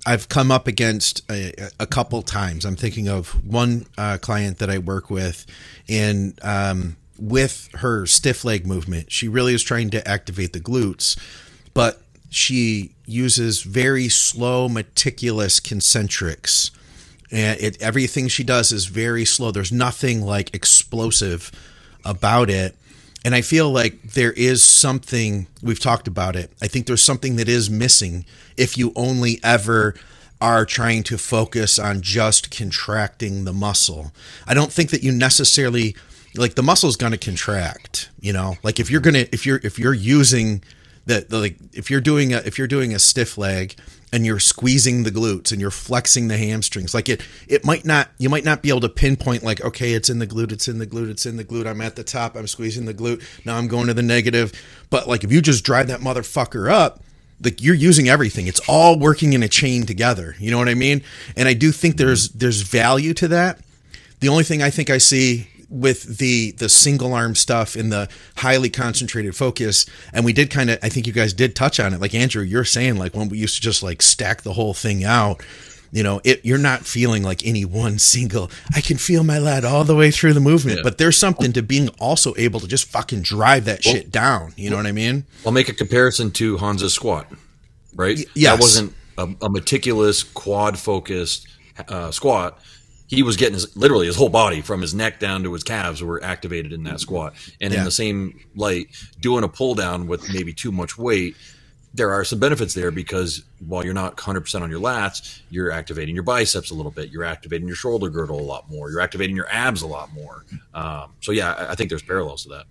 I've come up against a, a couple times. I'm thinking of one uh, client that I work with, and um, with her stiff leg movement, she really is trying to activate the glutes, but she uses very slow, meticulous concentrics. And it, everything she does is very slow. There's nothing like explosive about it and I feel like there is something, we've talked about it. I think there's something that is missing if you only ever are trying to focus on just contracting the muscle. I don't think that you necessarily like the muscle's going to contract, you know? Like if you're going to if you're if you're using the, the like if you're doing a if you're doing a stiff leg and you're squeezing the glutes and you're flexing the hamstrings. Like it it might not you might not be able to pinpoint like okay it's in the glute it's in the glute it's in the glute. I'm at the top i'm squeezing the glute. Now i'm going to the negative. But like if you just drive that motherfucker up like you're using everything. It's all working in a chain together. You know what i mean? And i do think there's there's value to that. The only thing i think i see with the the single arm stuff in the highly concentrated focus. And we did kind of i think you guys did touch on it. Like andrew you're saying like when we used to just like stack the whole thing out you know it you're not feeling like any one single i can feel my lad all the way through the movement. Yeah. but there's something to being also able to just fucking drive that well, shit down. You know what i mean? i'll make a comparison to Hamza's squat right? Yeah that wasn't a, a meticulous quad focused uh, squat he was getting his, literally his whole body from his neck down to his calves were activated in that squat. And yeah. in the same light, doing a pull down with maybe too much weight, there are some benefits there because while you're not 100% on your lats, you're activating your biceps a little bit. You're activating your shoulder girdle a lot more. You're activating your abs a lot more. Um, so, yeah, I think there's parallels to that.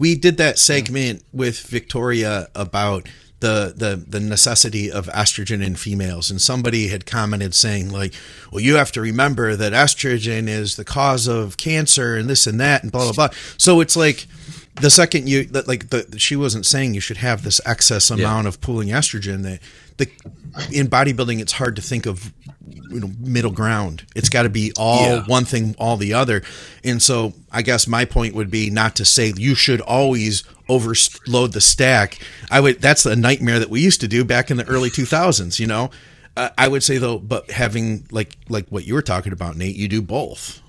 We did that segment with Victoria about – the the the necessity of estrogen in females and somebody had commented saying like well you have to remember that estrogen is the cause of cancer and this and that and blah blah blah so it's like the second you like the she wasn't saying you should have this excess amount yeah. of pooling estrogen that the in bodybuilding it's hard to think of you know middle ground it's got to be all yeah. one thing all the other and so i guess my point would be not to say you should always overload the stack. I would. That's a nightmare that we used to do back in the early 2000s. You know, uh, I would say though, but having like like what you were talking about, Nate, you do both.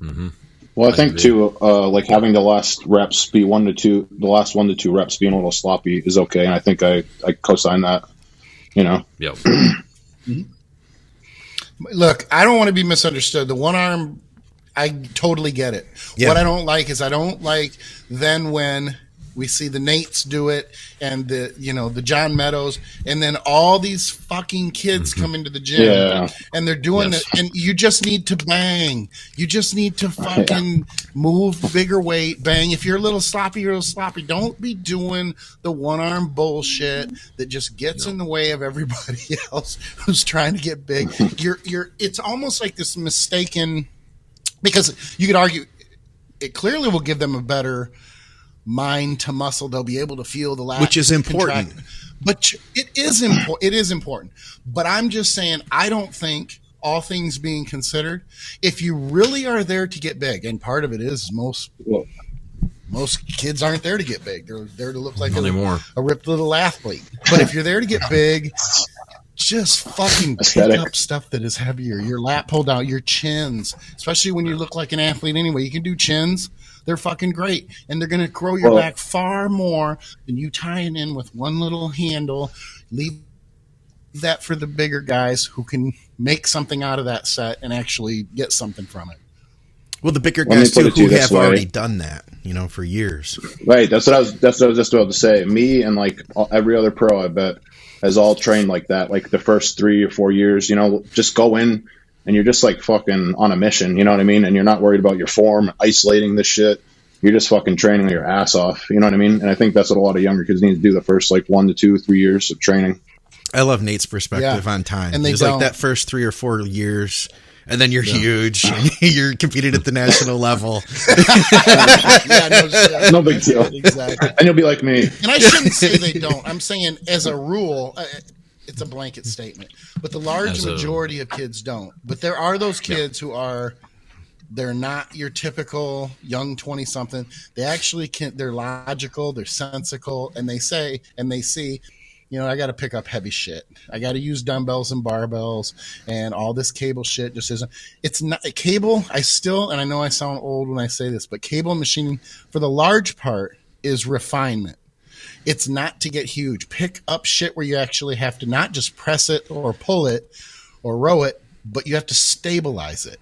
Mm-hmm. Well, I, I think agree. too, uh, like having the last reps be one to two, the last one to two reps being a little sloppy is okay, and I think I I co-sign that. You know. Yep. Mm-hmm. Look, I don't want to be misunderstood. The one arm I totally get it. Yeah. What I don't like is I don't like then when we see the Nates do it and the you know the John Meadows and then all these fucking kids mm-hmm. come into the gym yeah. and they're doing yes. it and you just need to bang. You just need to fucking yeah. move bigger weight, bang. If you're a little sloppy, you're a little sloppy. Don't be doing the one arm bullshit that just gets no. in the way of everybody else who's trying to get big. you're you're it's almost like this mistaken because you could argue it clearly will give them a better mind to muscle. They'll be able to feel the last, which is important. Contract. But it is important. It is important. But I'm just saying, I don't think all things being considered, if you really are there to get big, and part of it is most most kids aren't there to get big. They're there to look like a, a, ripped little athlete. But if you're there to get big, just fucking Aesthetic. pick up stuff that is heavier. Your lap pulled out, your chins, especially when you look like an athlete anyway. You can do chins. They're fucking great. And they're going to grow your well, back far more than you tying in with one little handle, Leave that for the bigger guys who can make something out of that set and actually get something from it. Well, the bigger guys too, who have already done that, you know, for years. Right. That's what I was. That's what I was just about to say. Me and like every other pro, I bet, has all trained like that. Like the first three or four years, you know, just go in and you're just like fucking on a mission. You know what I mean? And you're not worried about your form, isolating this shit. You're just fucking training your ass off. You know what I mean? And I think that's what a lot of younger kids need to do the first like one to two, three years of training. I love Nate's perspective yeah. on time. And they He's like that first three or four years and then you're yeah. huge and you're competing at the national level. yeah, no, no, big deal. Exactly. And you'll be like me. And I shouldn't say they don't. I'm saying as a rule, uh, it's a blanket statement. But the large majority of kids don't. But there are those kids yeah. who are they're not your typical young 20 something. They actually can they're logical, they're sensical and they say and they see you know, I got to pick up heavy shit. I got to use dumbbells and barbells and all this cable shit just isn't. It's not cable. I still, and I know I sound old when I say this, but cable machining for the large part is refinement. It's not to get huge. Pick up shit where you actually have to not just press it or pull it or row it, but you have to stabilize it.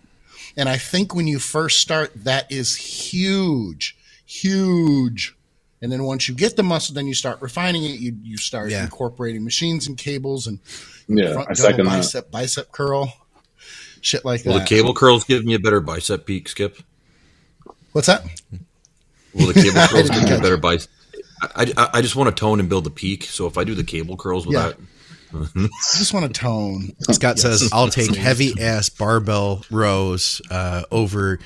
And I think when you first start, that is huge, huge and then once you get the muscle, then you start refining it. You you start yeah. incorporating machines and cables and yeah, front I second bicep that. bicep curl, shit like Will that. Will the cable curls give me a better bicep peak, Skip? What's that? Will the cable curls give me a better bicep? I, I, I, just want to tone and build the peak. So if I do the cable curls with yeah. that. I just want to tone. Scott yes. says, "I'll take heavy ass barbell rows uh, over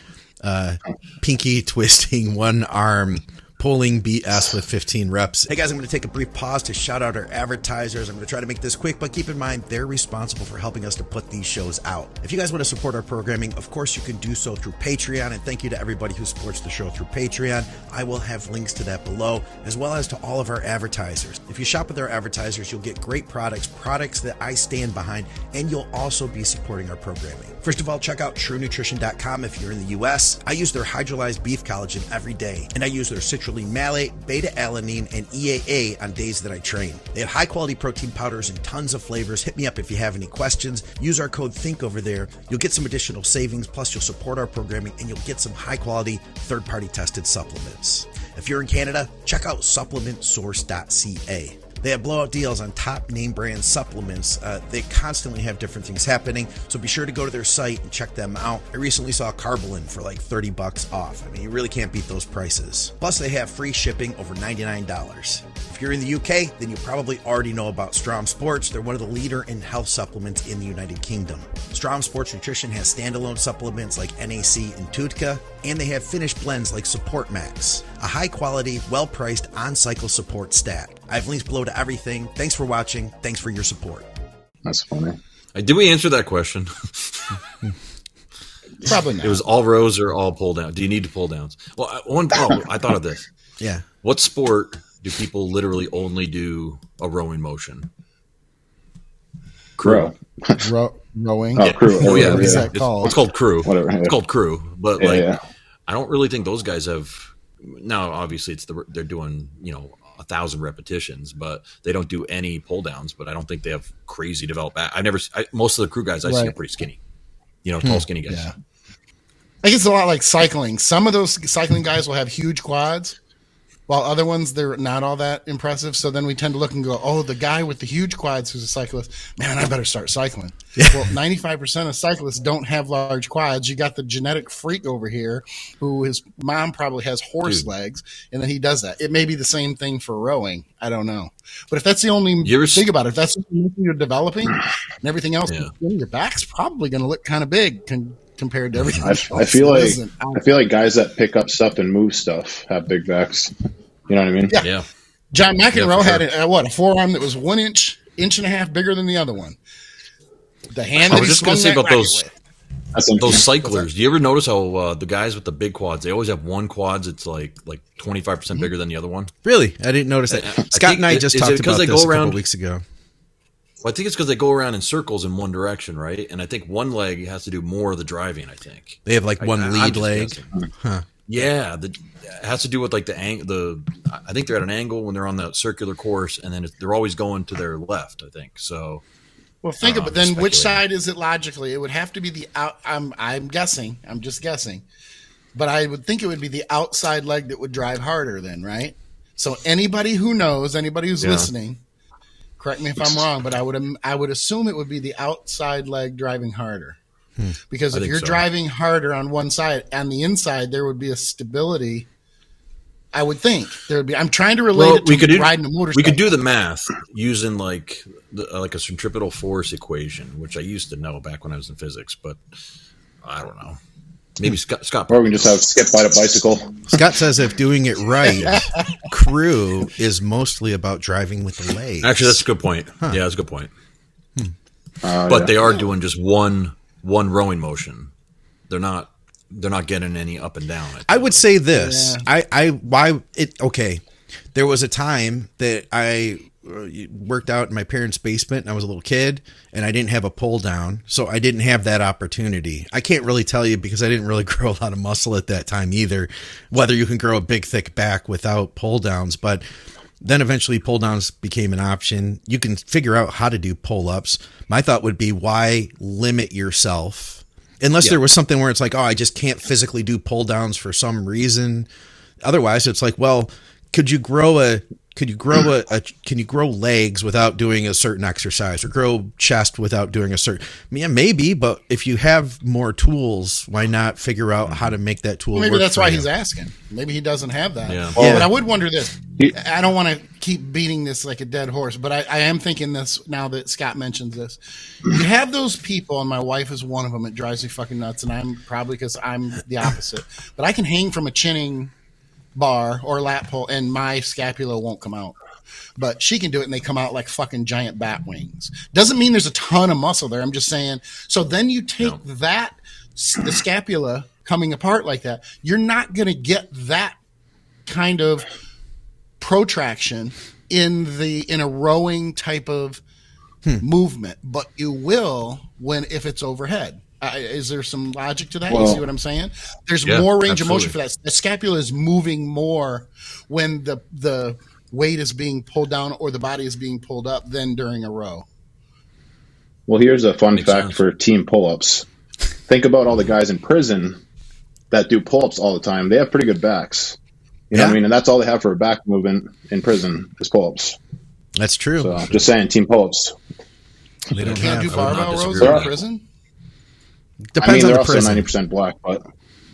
uh, pinky twisting one arm pulling BS with 15 reps. Hey guys, I'm going to take a brief pause to shout out our advertisers. I'm going to try to make this quick, but keep in mind they're responsible for helping us to put these shows out. If you guys want to support our programming, of course you can do so through Patreon. And thank you to everybody who supports the show through Patreon. I will have links to that below, as well as to all of our advertisers. If you shop with our advertisers, you'll get great products, products that I stand behind, and you'll also be supporting our programming. First of all, check out truenutrition.com if you're in the US. I use their hydrolyzed beef collagen every day, and I use their citrulline malate, beta alanine, and EAA on days that I train. They have high quality protein powders and tons of flavors. Hit me up if you have any questions. Use our code THINK over there. You'll get some additional savings, plus, you'll support our programming and you'll get some high quality, third party tested supplements. If you're in Canada, check out supplementsource.ca. They have blowout deals on top name brand supplements. Uh, they constantly have different things happening, so be sure to go to their site and check them out. I recently saw Karbolyn for like 30 bucks off. I mean, you really can't beat those prices. Plus, they have free shipping over $99. If you're in the UK, then you probably already know about Strom Sports. They're one of the leader in health supplements in the United Kingdom. Strom Sports Nutrition has standalone supplements like NAC and TUDCA, and they have finished blends like Support Max, a high quality, well priced on cycle support stat. I have links below to everything. Thanks for watching. Thanks for your support. That's funny. Did we answer that question? Probably not. It was all rows or all pull down. Do you need to pull downs? Well, one. Oh, I thought of this. Yeah. What sport do people literally only do a rowing motion? Crew. Row, rowing. Oh, crew. Oh, yeah. What is that called? It's, called crew. Whatever. It's called crew. But yeah, like, yeah. I don't really think those guys have. Now, obviously, it's the they're doing you know a thousand repetitions, but they don't do any pull downs. But I don't think they have crazy developed back. I never. I, most of the crew guys I right. see are pretty skinny. You know, tall, hmm. skinny guys. Yeah. I guess it's a lot like cycling. Some of those cycling guys will have huge quads, while other ones they're not all that impressive. So then we tend to look and go, "Oh, the guy with the huge quads who's a cyclist, man, I better start cycling." well, ninety five percent of cyclists don't have large quads. You got the genetic freak over here, who his mom probably has horse Dude. legs, and then he does that. It may be the same thing for rowing. I don't know, but if that's the only you're, think about it, if that's you're developing and everything else, yeah. your back's probably going to look kind of big. Can, compared to everything. I, I feel like I feel like guys that pick up stuff and move stuff have big backs. You know what I mean? Yeah. yeah. John McEnroe yeah, had a, what a forearm that was one inch, inch and a half bigger than the other one. The hand. I was just going to say about those. Those cyclers. Do you ever notice how uh, the guys with the big quads? They always have one quads that's like like twenty five percent mm-hmm. bigger than the other one. Really, I didn't notice that. I, Scott I and I just talked about this around, a couple weeks ago. Well, I think it's because they go around in circles in one direction, right? And I think one leg has to do more of the driving. I think they have like one I, lead leg. Huh. Yeah, the, it has to do with like the angle. the. I think they're at an angle when they're on the circular course, and then they're always going to their left. I think so. Well, think um, about then which side is it logically? It would have to be the out. I'm I'm guessing. I'm just guessing, but I would think it would be the outside leg that would drive harder. Then, right? So anybody who knows, anybody who's yeah. listening, correct me if I'm wrong, but I would I would assume it would be the outside leg driving harder. Hmm. Because if you're so. driving harder on one side, on the inside there would be a stability I would think there would be. I'm trying to relate well, it to we could riding a motorcycle. We could do the math using like the, like a centripetal force equation, which I used to know back when I was in physics, but I don't know. Maybe Scott. Scott or we can just have Skip ride a bicycle. Scott says if doing it right, crew is mostly about driving with the legs. Actually, that's a good point. Huh. Yeah, that's a good point. Hmm. Uh, but yeah. they are doing just one one rowing motion. They're not they're not getting any up and down. I, I would say this. Yeah. I I why it okay. There was a time that I uh, worked out in my parents' basement and I was a little kid and I didn't have a pull down. So I didn't have that opportunity. I can't really tell you because I didn't really grow a lot of muscle at that time either, whether you can grow a big thick back without pull downs, but then eventually pull downs became an option. You can figure out how to do pull ups. My thought would be why limit yourself unless yeah. there was something where it's like, oh, I just can't physically do pull downs for some reason. Otherwise, it's like, well, could you grow a could you grow a, a, can you grow legs without doing a certain exercise or grow chest without doing a certain yeah maybe but if you have more tools why not figure out how to mm-hmm. make that tool maybe that's why you? he's asking. Maybe he doesn't have that. Yeah. Oh, well, but i would wonder this. I don't want to keep beating this like a dead horse but I, I am thinking this now that scott mentions this. You have those people and my wife is one of them it drives me fucking nuts and i'm probably because i'm the opposite but i can hang from a chinning bar or lat pull, and my scapula won't come out. But she can do it, and they come out like fucking giant bat wings. Doesn't mean there's a ton of muscle there. I'm just saying. So then you take no. that, the scapula coming apart like that. You're not going to get that kind of protraction in the in a rowing type of hmm. movement, but you will when if it's overhead. Uh, is there some logic to that? Well, you see what I'm saying? There's yeah, more range absolutely. of motion for that. The scapula is moving more when the the weight is being pulled down or the body is being pulled up than during a row. Well, here's a fun Makes fact sense. for team pull-ups. Think about all the guys in prison that do pull-ups all the time. They have pretty good backs. You know what I mean? And that's all they have for a back movement in prison is pull-ups. That's true. So just saying, team pull-ups. They don't can't do barbell rows in prison. Depends I mean, they're also ninety percent black, but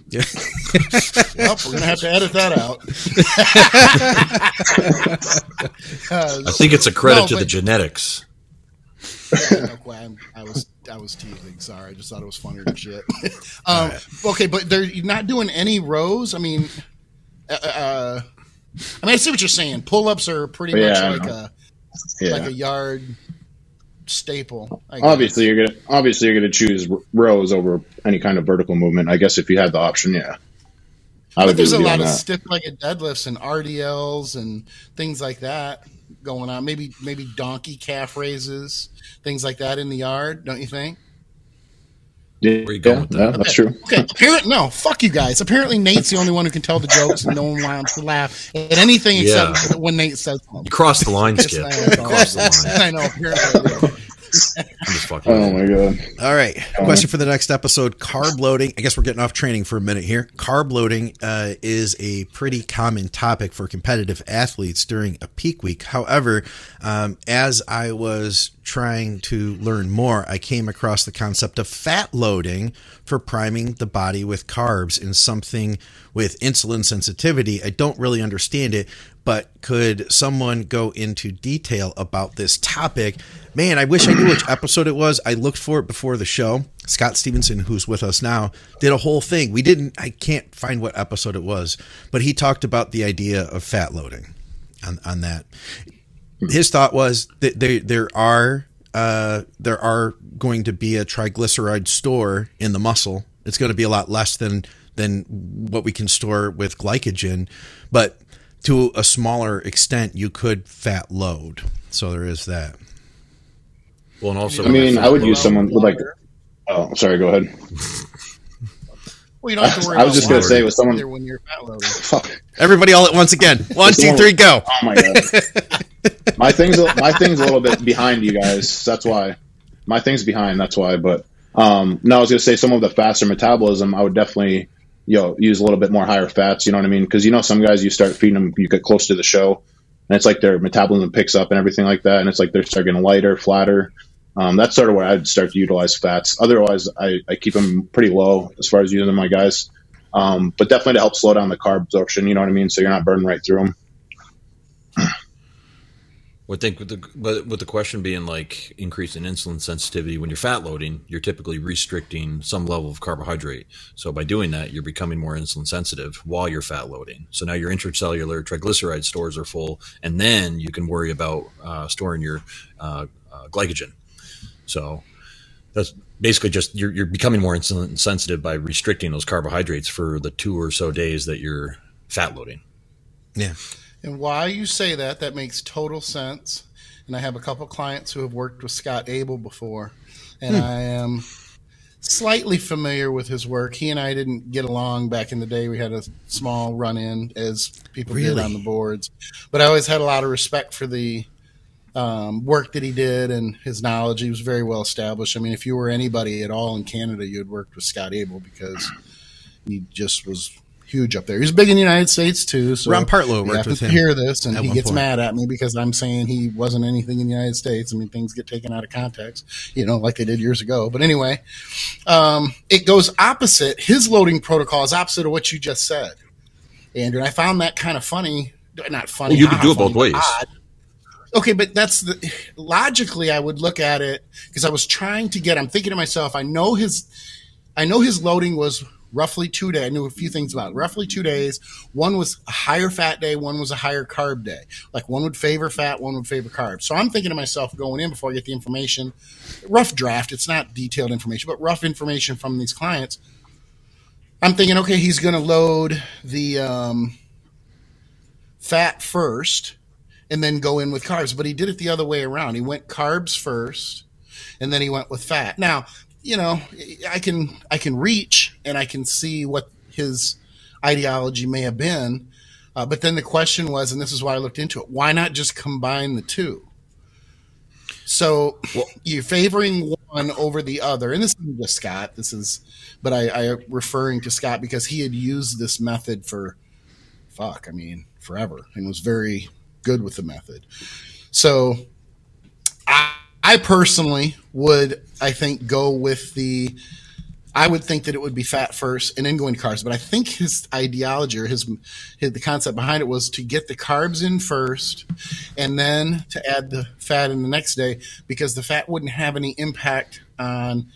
yeah. well, we're gonna have to edit that out. I think it's a credit no, to but, the genetics. I was I was teasing. Sorry, I just thought it was funnier than shit. um, right. Okay, but they're not doing any rows. I mean, uh, uh, I mean, I see what you're saying. Pull ups are pretty yeah, much like a yeah. like a yard staple. Obviously, you're gonna obviously you're gonna choose rows over any kind of vertical movement. I guess if you had the option, yeah. I but there's a lot of stiff-legged deadlifts and RDLs and things like that going on. Maybe maybe donkey calf raises, things like that in the yard. Don't you think? Yeah, Where you going with that? Yeah, that's true. Okay, apparently, no, fuck you guys. Apparently, Nate's the only one who can tell the jokes, and no one wants to laugh at anything yeah. except when Nate says them. You crossed the line, Skip. I know. the line. I know. Apparently, oh my god! All right, question for the next episode: carb loading. I guess we're getting off training for a minute here. Carb loading uh, is a pretty common topic for competitive athletes during a peak week. However, um, as I was trying to learn more, I came across the concept of fat loading for priming the body with carbs in something with insulin sensitivity. I don't really understand it, but could someone go into detail about this topic? Man, I wish I knew which episode it was. I looked for it before the show. Scott Stevenson, who's with us now, did a whole thing. We didn't, I can't find what episode it was, but he talked about the idea of fat loading on, on that. His thought was that there, there are, uh, there are going to be a triglyceride store in the muscle. It's going to be a lot less than, than what we can store with glycogen, but to a smaller extent, you could fat load. So there is that. Well, and also, I mean, I would use someone with like. Oh, sorry. Go ahead. Well, you don't have to worry. I was just going to say with someone when you're fat loading. Fuck. Everybody, all at once again. One, two, three, go. Oh my god. my thing's my thing's a little bit behind you guys. That's why. my thing's behind. That's why. But um, no, I was gonna say some of the faster metabolism. I would definitely you know use a little bit more higher fats. You know what I mean? Because you know some guys you start feeding them, you get close to the show, and it's like their metabolism picks up and everything like that, and it's like they're starting getting lighter, flatter. Um, that's sort of where I'd start to utilize fats. Otherwise, I, I keep them pretty low as far as using my guys. Um, but definitely to help slow down the carb absorption. You know what I mean? So you're not burning right through them. Would think with the but with the question being like increase in insulin sensitivity when you're fat loading, you're typically restricting some level of carbohydrate. So by doing that, you're becoming more insulin sensitive while you're fat loading. So now your intracellular triglyceride stores are full, and then you can worry about uh, storing your uh, uh, glycogen. So that's basically just you're, you're becoming more insulin sensitive by restricting those carbohydrates for the two or so days that you're fat loading. Yeah. And why you say that, that makes total sense. And I have a couple clients who have worked with Scott Abel before, and hmm. I am slightly familiar with his work. He and I didn't get along back in the day. We had a small run in, as people really? did on the boards. But I always had a lot of respect for the um, work that he did and his knowledge. He was very well established. I mean, if you were anybody at all in Canada, you had worked with Scott Abel because he just was huge up there. He's big in the United States too. So Ron Partlow worked with him. Hear this, and he gets point. mad at me because I'm saying he wasn't anything in the United States. I mean, things get taken out of context, you know, like they did years ago. But anyway, um, it goes opposite. His loading protocol is opposite of what you just said, Andrew. And I found that kind of funny. Not funny. Well, you can do it both ways. Odd. Okay, but that's the logically I would look at it because I was trying to get. I'm thinking to myself, I know his, I know his loading was roughly two days. I knew a few things about it. Roughly two days. One was a higher fat day, one was a higher carb day. Like one would favor fat, one would favor carbs. So I'm thinking to myself going in before I get the information, rough draft. It's not detailed information, but rough information from these clients. I'm thinking, okay, he's going to load the um, fat first and then go in with carbs. But he did it the other way around. He went carbs first and then he went with fat. Now, you know, I can I can reach and I can see what his ideology may have been. Uh, but then the question was, and this is why I looked into it: why not just combine the two? So well, you're favoring one over the other, and this isn't just Scott. This is, but I, I referring to Scott because he had used this method for, fuck, I mean, forever, and was very good with the method. So I personally would, I think, go with the. I would think that it would be fat first and then go into carbs. But I think his ideology or his, his, the concept behind it was to get the carbs in first and then to add the fat in the next day because the fat wouldn't have any impact on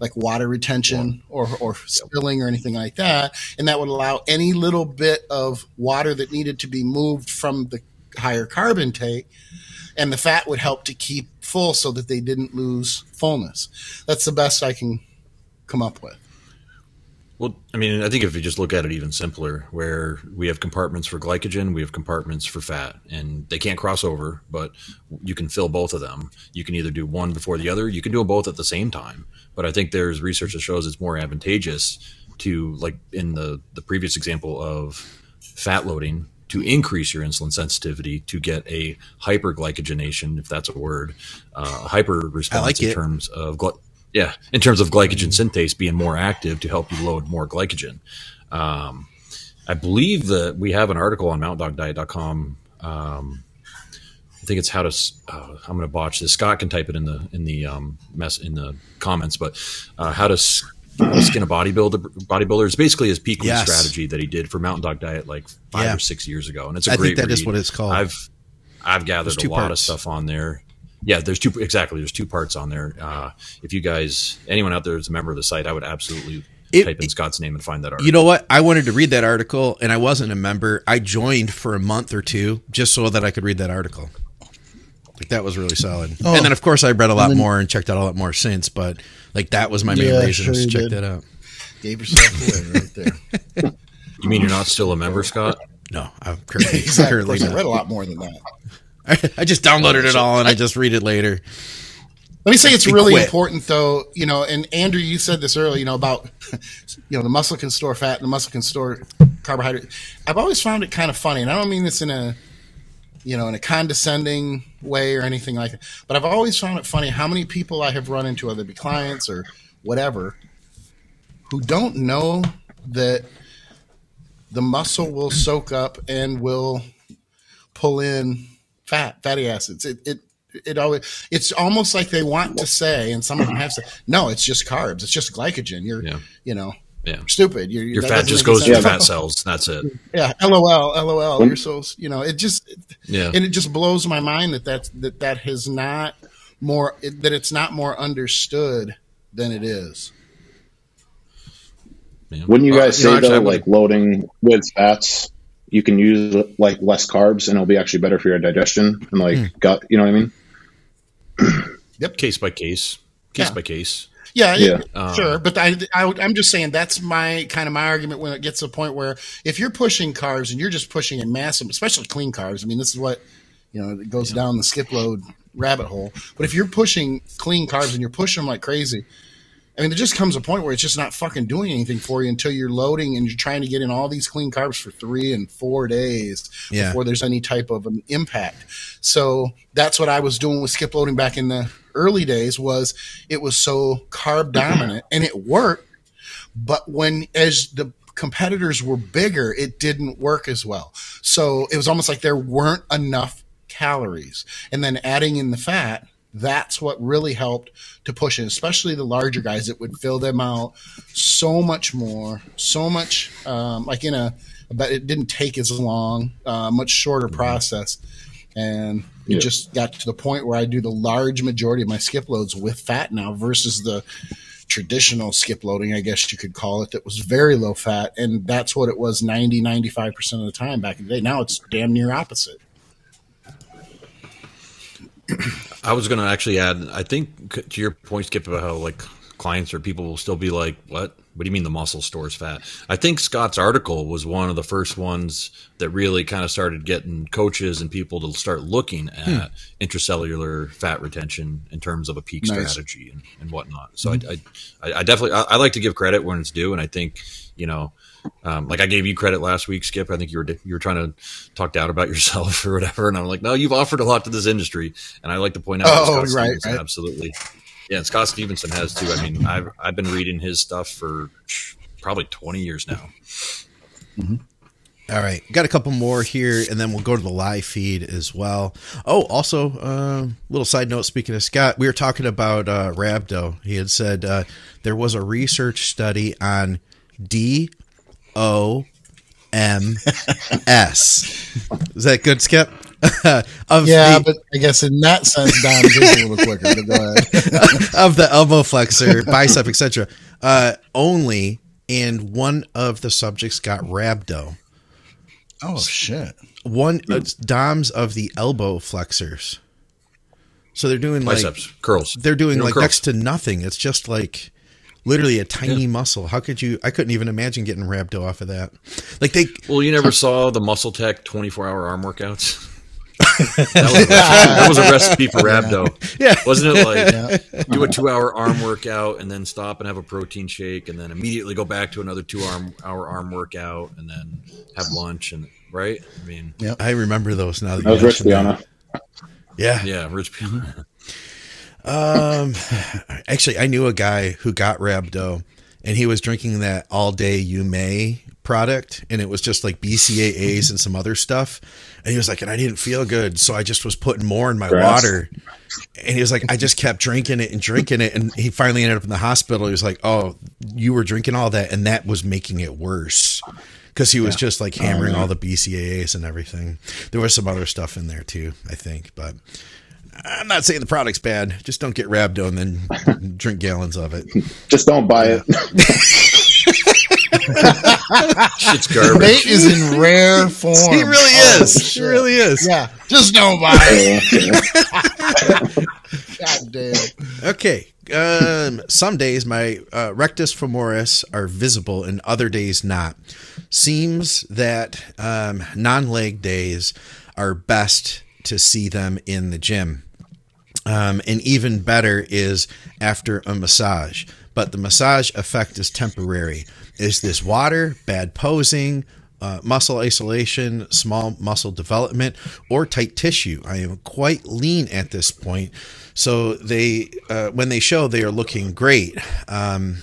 like water retention or, or spilling or anything like that. And that would allow any little bit of water that needed to be moved from the higher carb intake and the fat would help to keep full so that they didn't lose fullness. That's the best I can come up with. Well, I mean, I think if you just look at it even simpler, where we have compartments for glycogen, we have compartments for fat, and they can't cross over, but you can fill both of them. You can either do one before the other, you can do them both at the same time. But I think there's research that shows it's more advantageous to, like in the, the previous example of fat loading, to increase your insulin sensitivity to get a hyperglycogenation, if that's a word, uh, hyper response like in it. terms of gl- yeah, in terms of glycogen synthase being more active to help you load more glycogen. Um, I believe that we have an article on mountaindogdiet.com. Um, I think it's how to. Uh, I'm going to botch this. Scott can type it in the in the um, mess in the comments, but uh, how to skin a bodybuilder bodybuilder is basically his peak yes. strategy that he did for Mountain Dog Diet like five yeah. or six years ago, and it's a I great. I think that is what it's called. I've I've gathered a lot parts. of stuff on there. Yeah, there's two exactly. There's two parts on there. Uh, if you guys, anyone out there is a member of the site, I would absolutely it, type in Scott's name and find that article. You know what? I wanted to read that article, and I wasn't a member. I joined for a month or two just so that I could read that article. Like that was really solid. Oh. And then, of course, I read a lot then, more and checked out a lot more since. But like that was my main yeah, reason sure to check did. that out. Gave yourself away right there. you mean you're not still a member, Scott? No, I'm currently, exactly. currently I read a lot more than that. I, I just downloaded it all and I just read it later. Let me say it's really quit. important though, you know, and Andrew, you said this earlier, you know, about, you know, the muscle can store fat and the muscle can store carbohydrate. I've always found it kind of funny, and I don't mean this in a you know, in a condescending way or anything like that. But I've always found it funny how many people I have run into, whether it be clients or whatever, who don't know that the muscle will soak up and will pull in fat, fatty acids. It, it, it always, it's almost like they want to say, and some of them have said, no, it's just carbs. It's just glycogen. You're, yeah. you know, yeah. stupid. You're, Your fat just goes to your fat cells. That's it. Yeah. LOL. LOL. You're so you know. It just yeah. And it just blows my mind that that's that that has not more that it's not more understood than it is. Yeah. Wouldn't you guys say though, like loading with fats, you can use like less carbs and it'll be actually better for your digestion and like mm. gut. You know what I mean? yep. Case by case. Case yeah. by case. Yeah, yeah. Um, sure. But I, I, am just saying that's my kind of my argument when it gets to the point where if you're pushing carbs and you're just pushing a massive, especially clean carbs. I mean, this is what you know it goes yeah. down the skip load rabbit hole. But if you're pushing clean carbs and you're pushing them like crazy, I mean, there just comes a point where it's just not fucking doing anything for you until you're loading and you're trying to get in all these clean carbs for three and four days yeah. before there's any type of an impact. So that's what I was doing with skip loading back in the early days was it was so carb dominant and it worked. But when as the competitors were bigger, it didn't work as well. So it was almost like there weren't enough calories. And then adding in the fat, that's what really helped to push it, especially the larger guys. It would fill them out so much more, so much um, like in a, but it didn't take as long, uh, much shorter mm-hmm. process and it yeah. just got to the point where I do the large majority of my skip loads with fat now versus the traditional skip loading, I guess you could call it, that was very low fat. And that's what it was 90, 95% of the time back in the day. Now it's damn near opposite. I was going to actually add, I think to your point, Skip, about how like clients or people will still be like, what? What do you mean the muscle stores fat? I think Scott's article was one of the first ones that really kind of started getting coaches and people to start looking at hmm. intracellular fat retention in terms of a peak nice. strategy and, and, whatnot. So hmm I, I, I, definitely I, I, like to give credit when it's due, and I think you know. Um, like I gave you credit last week, Skip. I think you were you were trying to talk down about yourself or whatever, and I'm like, no, you've offered a lot to this industry, and I like to point out, oh, right, right, absolutely, yeah, and Scott Stevenson has too. I mean, I've I've been reading his stuff for probably twenty years now. Mm-hmm. All right, got a couple more here, and then we'll go to the live feed as well. Oh, also, uh, little side note. Speaking of Scott, we were talking about uh, Rhabdo. He had said uh, there was a research study on D O M S. Is that good, Skip? of yeah, the, but I guess in that sense, Dom is a little quicker. But go ahead. of the elbow flexor, bicep, etc. Uh, only, and one of the subjects got rhabdo. Oh shit! One uh, Doms of the elbow flexors. So they're doing biceps like curls. They're doing like curls. next to nothing. It's just like literally a tiny yeah. muscle. How could you? I couldn't even imagine getting rhabdo off of that. Like they. Well, you never saw the MuscleTech twenty four hour arm workouts that, was that, was a recipe for rhabdo. Yeah. Wasn't it like yeah. do a two hour arm workout and then stop and have a protein shake and then immediately go back to another two arm hour arm workout and then have lunch and right? I mean yeah, I remember those now that, that was Rich Piana. Yeah. Yeah, Rich Piana. um actually I knew a guy who got rhabdo and he was drinking that all day you may product and it was just like BCAAs and some other stuff. And he was like, and I didn't feel good. So I just was putting more in my Grass. water. And he was like, I just kept drinking it and drinking it. And he finally ended up in the hospital. He was like, Oh, you were drinking all that. And that was making it worse because he was yeah. just like hammering oh, yeah. all the BCAAs and everything. There was some other stuff in there too, I think. But I'm not saying the product's bad. Just don't get rhabdo and then drink gallons of it. Just don't buy yeah. it. Shit's garbage. Nate is in rare form. He really oh, is. He really is. Yeah. Just don't buy it. God damn. Okay. Um, some days my uh, rectus femoris are visible and other days not. Seems that um, non leg days are best to see them in the gym. Um, and even better is after a massage. But the massage effect is temporary. Is this water, bad posing, uh, muscle isolation, small muscle development, or tight tissue. I am quite lean at this point, so they uh, when they show they are looking great. Um,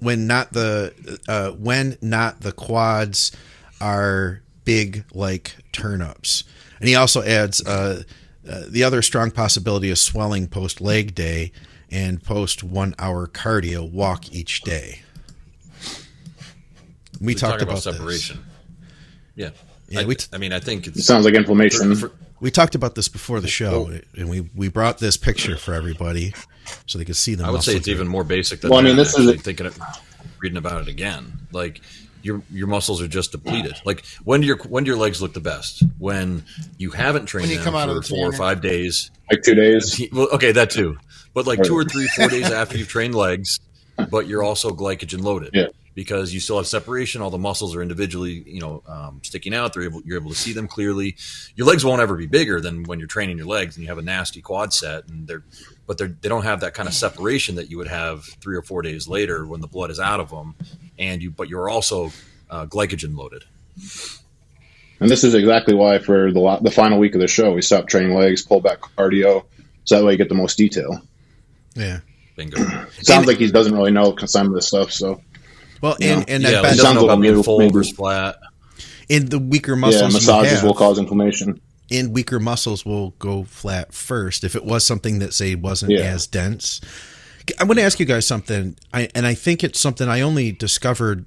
when not the uh, when not the quads are big like turnips, and he also adds uh, uh, the other strong possibility is swelling post leg day and post one hour cardio walk each day. We, we talked about, about, separation. This. Yeah, yeah. I, we t- I mean, I think it sounds like inflammation. For, for, we talked about this before the show, oh. and we we brought this picture for everybody so they could see the. I would say it's even more basic than. Well, I mean, this is thinking of reading about it again. Like your your muscles are just depleted. Like when do your when do your legs look the best? When you haven't trained when you come out for four or five days, like two days. Well, okay, that too. But like two or three, four days after you've trained legs, but you're also glycogen loaded. Yeah because you still have separation. All the muscles are individually, you know, um, sticking out. They're able, you're able to see them clearly. Your legs won't ever be bigger than when you're training your legs and you have a nasty quad set, and they're, but they're they don't have that kind of separation that you would have three or four days later when the blood is out of them, and you, but you're also uh, glycogen loaded. And this is exactly why for the the final week of the show we stopped training legs, pull back cardio, so that way you get the most detail. Yeah. Bingo. Sounds and, like he doesn't really know some of this stuff, so well, and, and yeah, that sounds about being full versus flat. In the weaker muscles, yeah, massages have, will cause inflammation. And weaker muscles will go flat first. If it was something that say wasn't yeah. as dense, I'm going to ask you guys something. I, and I think it's something I only discovered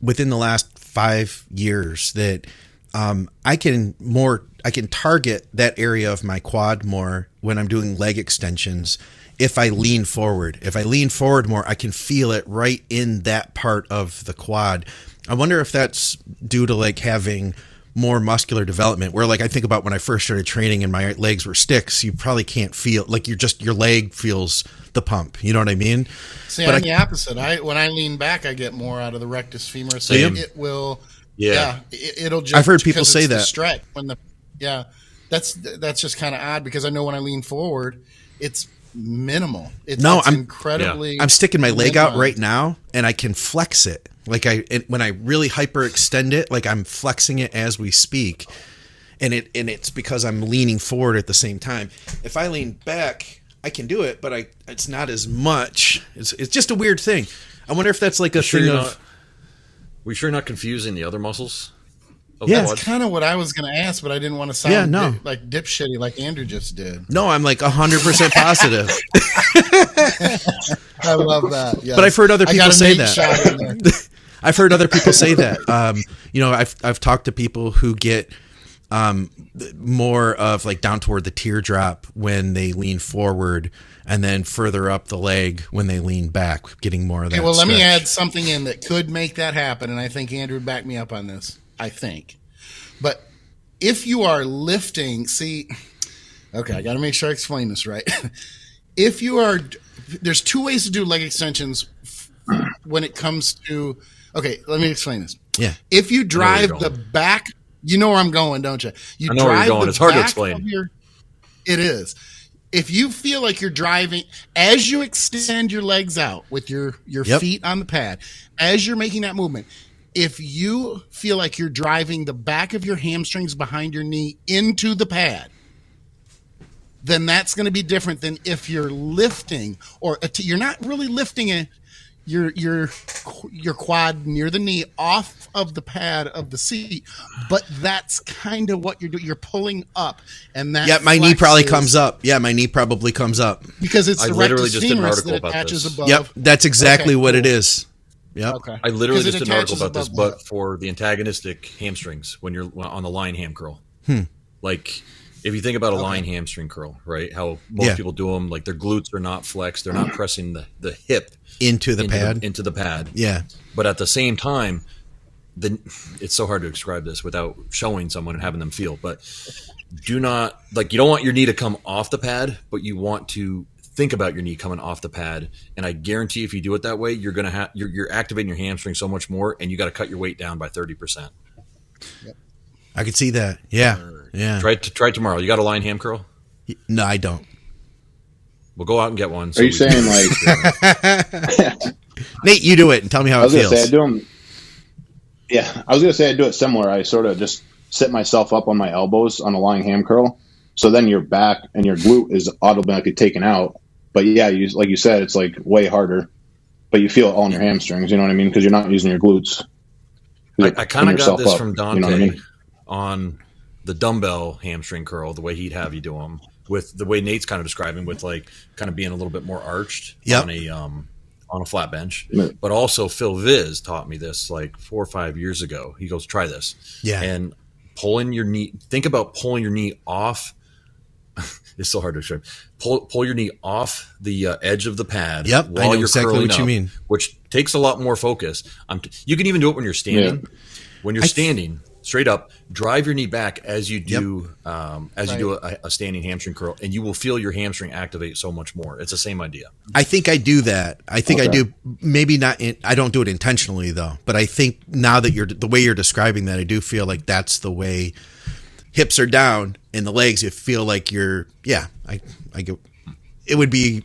within the last five years that um, I can more I can target that area of my quad more when I'm doing leg extensions if I lean forward. If I lean forward more, I can feel it right in that part of the quad. I wonder if that's due to like having more muscular development where like I think about when I first started training and my legs were sticks, you probably can't feel like you're just your leg feels the pump. You know what I mean? See, but I'm I, the opposite. I when I lean back, I get more out of the rectus femur. So Same. it will. Yeah, yeah it, will just. I've heard people say that stretch when the yeah. That's that's just kind of odd because I know when I lean forward, it's minimal. It's, no, it's I'm incredibly. I'm sticking my leg out right now, and I can flex it. Like I it, when I really hyperextend it, like I'm flexing it as we speak, and it and it's because I'm leaning forward at the same time. If I lean back, I can do it, but I it's not as much. It's it's just a weird thing. I wonder if that's like a sure thing of. Not, we sure not confusing the other muscles. Yeah, that's kind of what I was going to ask, but I didn't want to sound yeah, no. Dip, like dipshitty like Andrew just did. No, I'm like 100% positive. I love that. Yes. But I've heard other people say that. I've heard other people say that. Um, you know, I've I've talked to people who get um, more of like down toward the teardrop when they lean forward, and then further up the leg when they lean back, getting more of that. Okay, well, stretch. let me add something in that could make that happen, and I think Andrew would back me up on this. I think. But if you are lifting, see, okay, I got to make sure I explain this right. if you are, there's two ways to do leg extensions when it comes to, okay, let me explain this. Yeah. If you drive the back, you know where I'm going, don't you? You I know where you're going. It's hard to explain. Your, it is. If you feel like you're driving as you extend your legs out with your your yep. feet on the pad, as you're making that movement, if you feel like you're driving the back of your hamstrings behind your knee into the pad, then that's going to be different than if you're lifting or you're not really lifting it your your your quad near the knee off of the pad of the seat, but that's kind of what you're doing. You're pulling up, and that yeah, my knee probably comes up. Yeah, my knee probably comes up because it's I the literally just did an article that attaches this. above. Yep, that's exactly okay, what cool. it is. Yeah. Okay. I literally just did an article about this, but for the antagonistic hamstrings when you're on the lying ham curl. Hmm. Like if you think about a okay. lying hamstring curl, right? How most yeah. people do them, like their glutes are not flexed, they're not pressing the, the hip into the into pad. The, into the pad. Yeah. But at the same time, the it's so hard to describe this without showing someone and having them feel. But do not like you don't want your knee to come off the pad, but you want to think about your knee coming off the pad. And I guarantee if you do it that way, you're gonna have you're, you're activating your hamstring so much more, and you got to cut your weight down by thirty percent. Yep. I could see that. Yeah, yeah. Try to try tomorrow. You got a lying ham curl? No, I don't. We'll go out and get one. So Are you saying like Nate? You do it and tell me how it feels. Say, I do them. Yeah, I was gonna say I do it similar. I sort of just sit myself up on my elbows on a lying ham curl. So then your back and your glute is automatically taken out. But yeah, you, like you said, it's like way harder. But you feel it all in your hamstrings. You know what I mean? Because you're not using your glutes. I, I kind of got this up, from Dante you know I mean? on the dumbbell hamstring curl, the way he'd have you do them, with the way Nate's kind of describing, with like kind of being a little bit more arched yep. on a um, on a flat bench. But also Phil Viz taught me this like four or five years ago. He goes, "Try this." Yeah, and pulling your knee. Think about pulling your knee off. It's so hard to describe. Pull pull your knee off the uh, edge of the pad. Yep, while I know you're exactly what up, you mean. Which takes a lot more focus. T- you can even do it when you're standing. Yeah. When you're I standing, straight up, drive your knee back as you do yep. um, as right. you do a, a, standing hamstring curl, and you will feel your hamstring activate so much more. It's the same idea. I think I do that. I think okay. I do. Maybe not. In, I don't do it intentionally though, but I think now that you're the way you're describing that, I do feel like that's the way. Hips are down, and the legs. You feel like you're. Yeah, I. I get. It would be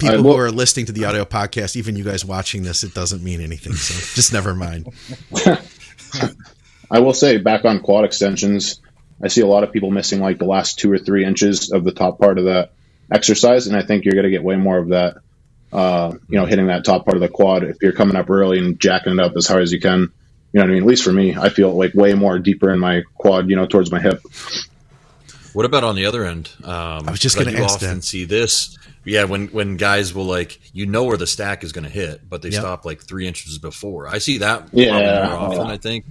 people right, well, who are listening to the audio podcast, even you guys watching this, it doesn't mean anything. So just never mind. I will say, back on quad extensions, I see a lot of people missing like the last two or three inches of the top part of that exercise, and I think you're going to get way more of that. Uh, you know, hitting that top part of the quad if you're coming up early and jacking it up as hard as you can. You know what I mean? At least for me, I feel like way more deeper in my quad. You know, towards my hip. What about on the other end? Um, I was just going to ask often that. see this. Yeah, when when guys will like, you know where the stack is going to hit, but they yep. stop like three inches before. I see that yeah. more often. I think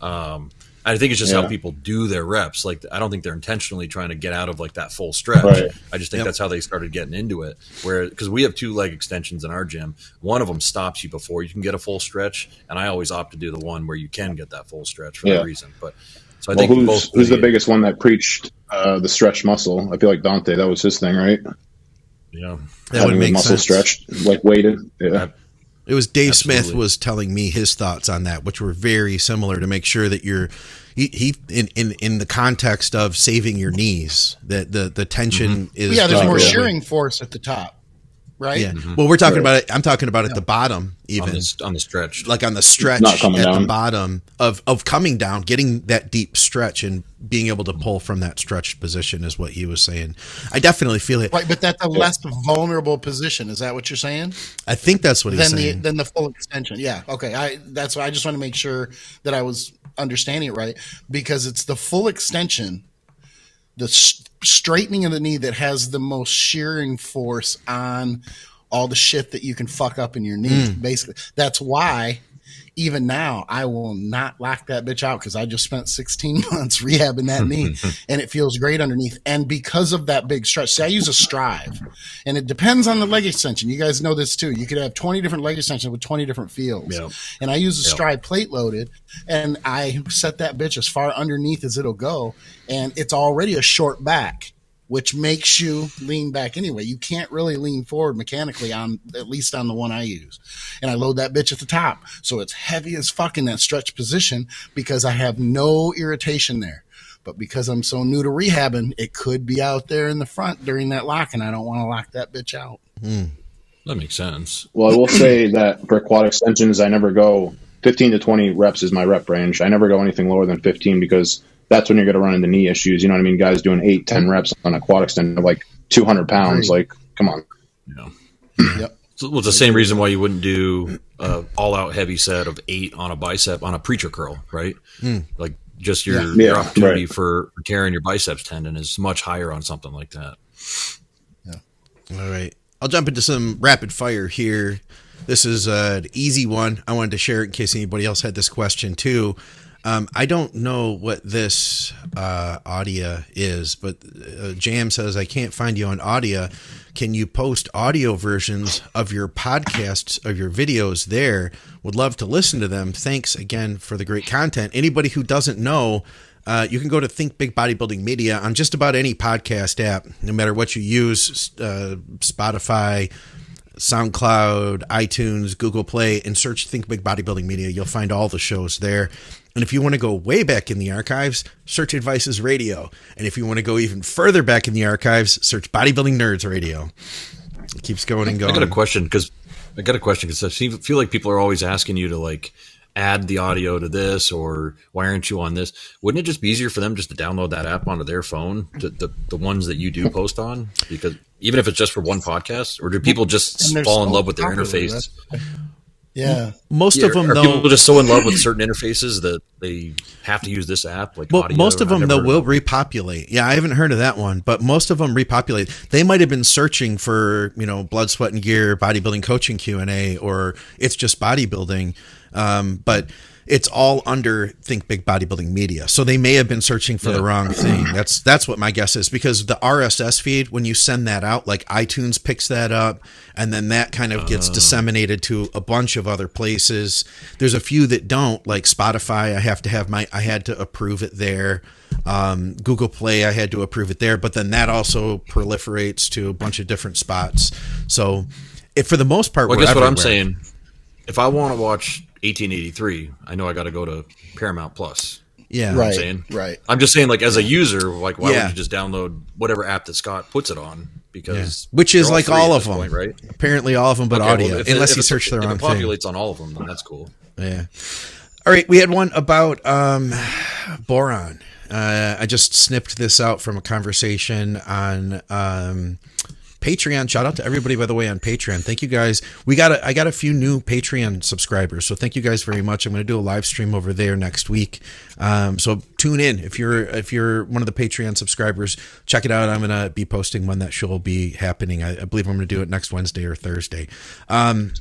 um, I think it's just yeah. how people do their reps. Like I don't think they're intentionally trying to get out of like that full stretch. Right. I just think yep. that's how they started getting into it. Where because we have two leg extensions in our gym, one of them stops you before you can get a full stretch, and I always opt to do the one where you can get that full stretch for yeah. that reason. But so I well, think who's, who's the biggest one that preached uh, the stretch muscle? I feel like Dante. That was his thing, right? Yeah, that Having would make muscle sense. stretched, like weighted. Yeah. It was Dave Absolutely. Smith was telling me his thoughts on that, which were very similar to make sure that you're he, he in, in in the context of saving your knees that the the tension mm-hmm. is yeah there's more shearing force at the top right? Yeah. Mm-hmm. Well, we're talking right. about it. I'm talking about at the bottom, even on the, on the, stretch, like on the stretch at down. the bottom of of coming down, getting that deep stretch and being able to pull from that stretched position is what he was saying. I definitely feel it. Right, but that's a less vulnerable position. Is that what you're saying? I think that's what he's than saying. The, than the full extension. Yeah. Okay. I that's why I just want to make sure that I was understanding it right because it's the full extension the straightening of the knee that has the most shearing force on all the shit that you can fuck up in your knee. Mm. Basically, that's why even now I will not lock that bitch out because I just spent 16 months rehabbing that knee and it feels great underneath. And because of that big stretch, see, I use a strive and it depends on the leg extension. You guys know this too. You could have 20 different leg extensions with 20 different feels. Yep. And I use a yep. strive plate loaded and I set that bitch as far underneath as it'll go. And it's already a short back which makes you lean back anyway. You can't really lean forward mechanically on at least on the one I use. And I load that bitch at the top. So it's heavy as fuck in that stretch position because I have no irritation there. But because I'm so new to rehabbing, it could be out there in the front during that lock, and I don't want to lock that bitch out. Mm. That makes sense. Well, I will say that for quad extensions, I never go 15 to 20 reps is my rep range. I never go anything lower than 15 because that's when you're going to run into knee issues. You know what I mean? Guys doing eight, ten reps on a quad extend of like 200 pounds. Like, come on. Yeah. yep. So, well, it's the same reason why you wouldn't do a all out heavy set of eight on a bicep on a preacher curl, right? Mm. Like just your, yeah. your opportunity right. for tearing your biceps tendon is much higher on something like that. Yeah. All right. I'll jump into some rapid fire here. This is an easy one. I wanted to share it in case anybody else had this question too. Um, I don't know what this uh, audio is, but uh, Jam says I can't find you on audio. Can you post audio versions of your podcasts of your videos there? Would love to listen to them. Thanks again for the great content. Anybody who doesn't know, uh, you can go to Think Big Bodybuilding Media on just about any podcast app, no matter what you use, uh, Spotify. SoundCloud, iTunes, Google Play, and search Think Big Bodybuilding Media. You'll find all the shows there. And if you want to go way back in the archives, search Advices Radio. And if you want to go even further back in the archives, search Bodybuilding Nerds Radio. It keeps going and going. I got a question because I got a question because I feel like people are always asking you to like add the audio to this or why aren't you on this wouldn't it just be easier for them just to download that app onto their phone to, the, the ones that you do post on because even if it's just for one podcast or do people just fall in love with their interface yeah, most yeah, of them are though, people just so in love with certain interfaces that they have to use this app. Like well, most of them though will repopulate. Yeah, I haven't heard of that one, but most of them repopulate. They might have been searching for you know blood, sweat, and gear bodybuilding coaching Q and A, or it's just bodybuilding. Um, but it's all under Think Big Bodybuilding Media. So they may have been searching for yeah. the wrong thing. That's that's what my guess is because the RSS feed when you send that out, like iTunes picks that up, and then that kind of gets uh. disseminated to a bunch of other places. There's a few that don't, like Spotify. I have to have my I had to approve it there. Um, Google Play, I had to approve it there, but then that also proliferates to a bunch of different spots. So, it, for the most part, well, I guess everywhere. what I'm saying, if I want to watch 1883, I know I got to go to Paramount Plus. Yeah, right. I'm saying. Right. I'm just saying, like as a user, like why yeah. would you just download whatever app that Scott puts it on? Because yeah. which is like all of them, point, right? Apparently, all of them, but okay, audio, well, if, unless if you search the wrong if it populates thing. on all of them, then that's cool. Yeah. All right, we had one about um, boron. Uh, I just snipped this out from a conversation on um, Patreon. Shout out to everybody, by the way, on Patreon. Thank you guys. We got a, I got a few new Patreon subscribers, so thank you guys very much. I'm going to do a live stream over there next week. Um, so tune in if you're if you're one of the Patreon subscribers. Check it out. I'm going to be posting when that show will be happening. I, I believe I'm going to do it next Wednesday or Thursday. Um,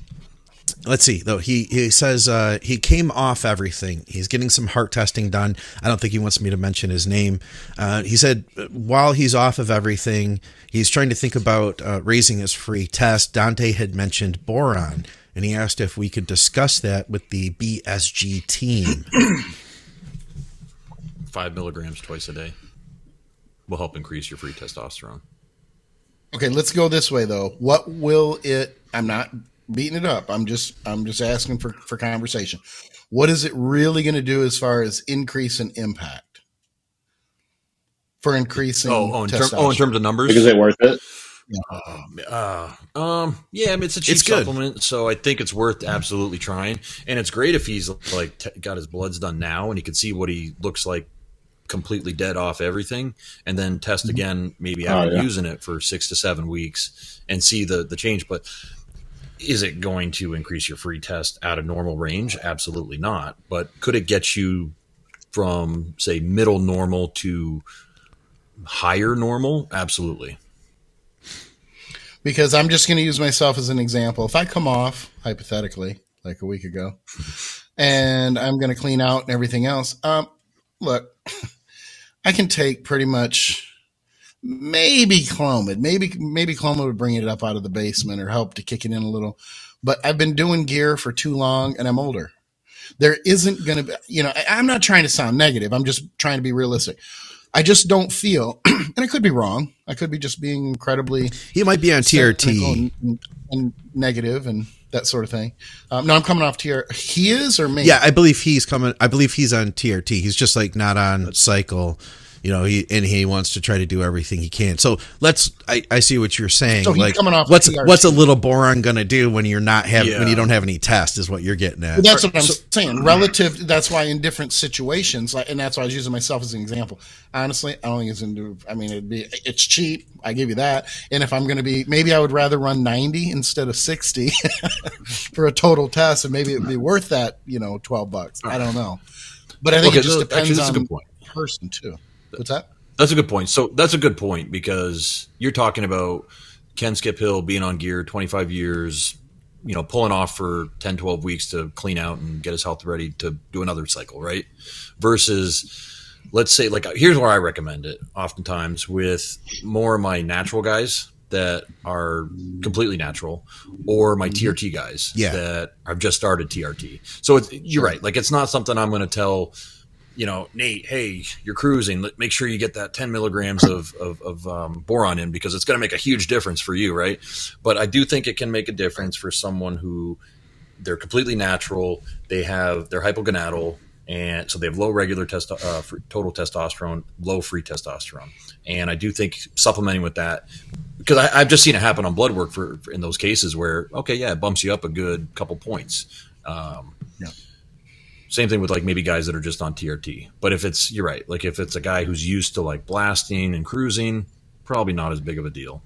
let's see though he he says uh, he came off everything. He's getting some heart testing done. I don't think he wants me to mention his name. Uh, he said while he's off of everything he's trying to think about uh, raising his free test. Dante had mentioned boron and he asked if we could discuss that with the bsg team. Five milligrams twice a day will help increase your free testosterone. Okay let's go this way though. What will it i'm not beating it up. I'm just I'm just asking for for conversation. What is it really going to do as far as increase in impact for increasing? Oh, oh, in, term, oh in terms of numbers, is it worth it. Uh, um, yeah, I mean, it's a cheap it's supplement, so I think it's worth absolutely trying. And it's great if he's like t- got his bloods done now, and he can see what he looks like completely dead off everything, and then test mm-hmm. again, maybe after oh, yeah. using it for six to seven weeks and see the the change. But is it going to increase your free test out of normal range? Absolutely not. But could it get you from, say, middle normal to higher normal? Absolutely. Because I'm just going to use myself as an example. If I come off, hypothetically, like a week ago, and I'm going to clean out and everything else, um, look, I can take pretty much maybe Clomid, maybe maybe Clomid would bring it up out of the basement or help to kick it in a little. But I've been doing gear for too long, and I'm older. There isn't going to be, you know, I, I'm not trying to sound negative. I'm just trying to be realistic. I just don't feel, and I could be wrong. I could be just being incredibly. He might be on TRT and, and, negative and that sort of thing. Um, no, I'm coming off TR. He is or me? Yeah, I believe he's coming. I believe he's on TRT. He's just like not on cycle you know, he and he wants to try to do everything he can. So let's. I, I see what you're saying. So like, coming off what's what's a little boron going to do when you're not have yeah. when you don't have any test is what you're getting at. But that's what I'm so, saying. Relative. That's why in different situations, like, and that's why I was using myself as an example. Honestly, I don't think it's into. I mean, it'd be it's cheap. I give you that. And if I'm going to be, maybe I would rather run 90 instead of 60 for a total test, and maybe it'd be worth that. You know, 12 bucks. I don't know. But I think okay, it just so depends actually, on the person too. What's that? That's a good point. So that's a good point because you're talking about Ken Skip Hill being on gear 25 years, you know, pulling off for 10, 12 weeks to clean out and get his health ready to do another cycle, right? Versus, let's say, like, here's where I recommend it oftentimes with more of my natural guys that are completely natural or my mm-hmm. TRT guys yeah. that have just started TRT. So you're right. Like, it's not something I'm going to tell you know, Nate, hey, you're cruising. Make sure you get that 10 milligrams of, of, of um, boron in because it's going to make a huge difference for you, right? But I do think it can make a difference for someone who they're completely natural. They have they're hypogonadal, and so they have low regular uh, total testosterone, low free testosterone. And I do think supplementing with that because I, have just seen it happen on blood work for, for, in those cases where okay, yeah, it bumps you up a good couple points. Um, same thing with like maybe guys that are just on TRT. But if it's you're right, like if it's a guy who's used to like blasting and cruising, probably not as big of a deal.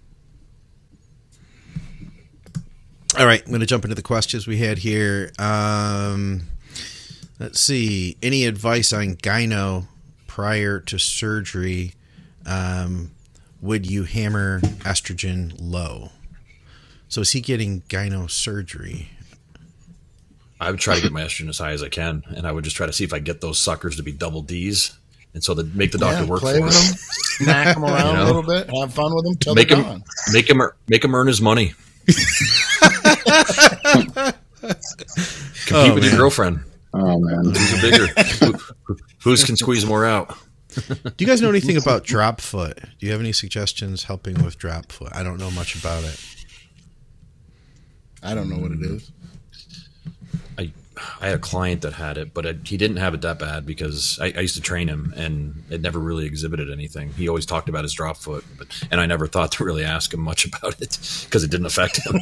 All right, I'm going to jump into the questions we had here. Um, let's see. Any advice on gyno prior to surgery? Um, would you hammer estrogen low? So is he getting gyno surgery? I would try to get my estrogen as high as I can, and I would just try to see if I get those suckers to be double D's, and so that make the doctor yeah, work play for with them, smack them around you know? a little bit, have fun with them, till make him, gone. make him, make him earn his money. Compete oh, with man. your girlfriend. Oh man, who's bigger? Who, who's can squeeze more out? Do you guys know anything about drop foot? Do you have any suggestions helping with drop foot? I don't know much about it. I don't know what it is. I had a client that had it, but it, he didn't have it that bad because I, I, used to train him, and it never really exhibited anything. He always talked about his drop foot, but and I never thought to really ask him much about it because it didn't affect him.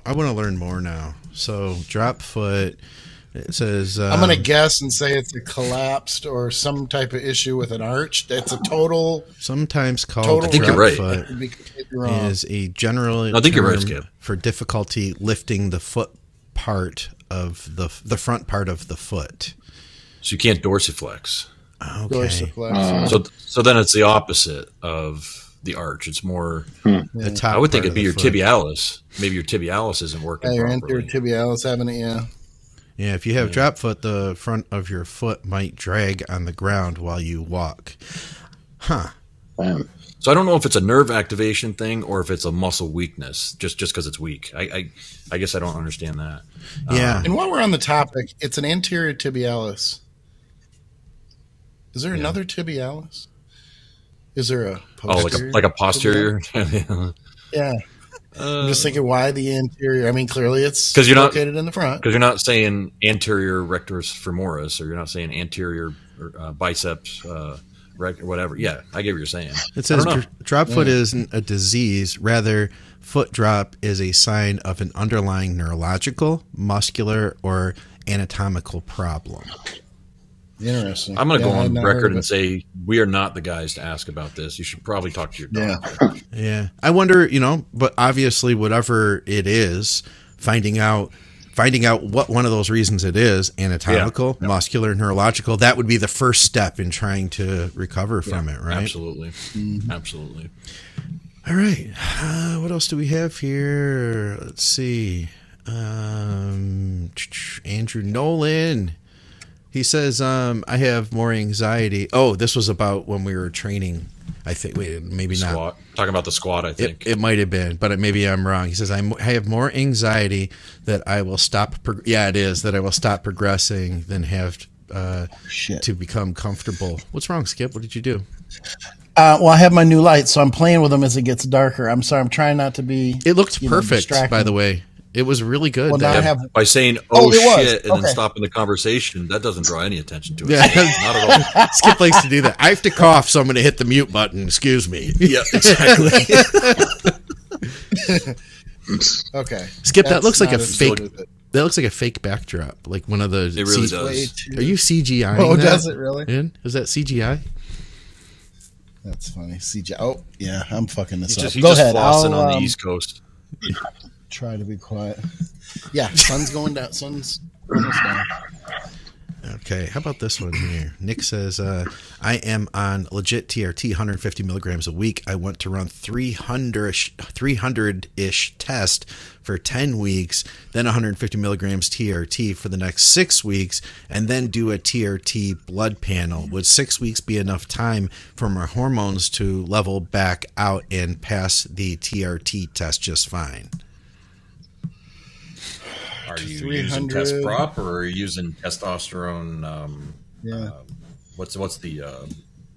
I want to learn more now. So drop foot. It says um, I'm going to guess and say it's a collapsed or some type of issue with an arch. It's a total. Sometimes called total I think you're right. Foot is a general. I think you're right, Skip. For difficulty lifting the foot part of the the front part of the foot. So you can't dorsiflex. Okay. Dorsiflex. Uh, so so then it's the opposite of the arch. It's more hmm. the top. I would think it'd be your foot. tibialis. Maybe your tibialis isn't working. Yeah, your properly. anterior tibialis having it. Yeah. Yeah, if you have yeah. drop foot, the front of your foot might drag on the ground while you walk. Huh. Um, so I don't know if it's a nerve activation thing or if it's a muscle weakness, just just because it's weak. I, I, I guess I don't understand that. Yeah. Um, and while we're on the topic, it's an anterior tibialis. Is there yeah. another tibialis? Is there a oh like a like a posterior? yeah. I'm just thinking why the anterior. I mean, clearly it's because you're not located in the front. Because you're not saying anterior rectus femoris, or you're not saying anterior uh, biceps, uh, rect- whatever. Yeah, I get what you're saying. It says dr- drop foot yeah. isn't a disease. Rather, foot drop is a sign of an underlying neurological, muscular, or anatomical problem. Interesting. I'm going to yeah, go on record and say we are not the guys to ask about this. You should probably talk to your doctor. Yeah. yeah. I wonder, you know, but obviously whatever it is, finding out finding out what one of those reasons it is, anatomical, yeah. muscular, neurological, that would be the first step in trying to recover from it, right? Absolutely. Mm-hmm. Absolutely. All right. Uh, what else do we have here? Let's see. Um, Andrew Nolan he says, um, I have more anxiety. Oh, this was about when we were training. I think, wait, maybe squat. not. Talking about the squat, I think. It, it might have been, but maybe I'm wrong. He says, I'm, I have more anxiety that I will stop. Prog- yeah, it is that I will stop progressing than have uh, to become comfortable. What's wrong, Skip? What did you do? Uh, well, I have my new lights, so I'm playing with them as it gets darker. I'm sorry, I'm trying not to be. It looked perfect, know, by the way. It was really good. Well, yeah, have, by saying "oh, oh shit" and okay. then stopping the conversation, that doesn't draw any attention to it. Yeah, not at all. Skip likes to do that. I have to cough, so I'm going to hit the mute button. Excuse me. Yeah, exactly. okay, Skip. That's that looks like a fake. That looks like a fake backdrop, like one of the. It really C- does. Are you CGI? Oh, that? does it really? In? Is that CGI? That's funny. CGI. Oh, yeah, I'm fucking this he's up. Just, Go ahead. Flossing I'll, on um, the East Coast try to be quiet. Yeah, sun's going down. Sun's almost down. Okay, how about this one here? Nick says, uh, I am on legit TRT 150 milligrams a week. I want to run 300 ish test for 10 weeks, then 150 milligrams TRT for the next six weeks, and then do a TRT blood panel. Would six weeks be enough time for my hormones to level back out and pass the TRT test just fine? Are you using test prop or are you using testosterone? Um, yeah. Uh, what's what's the uh,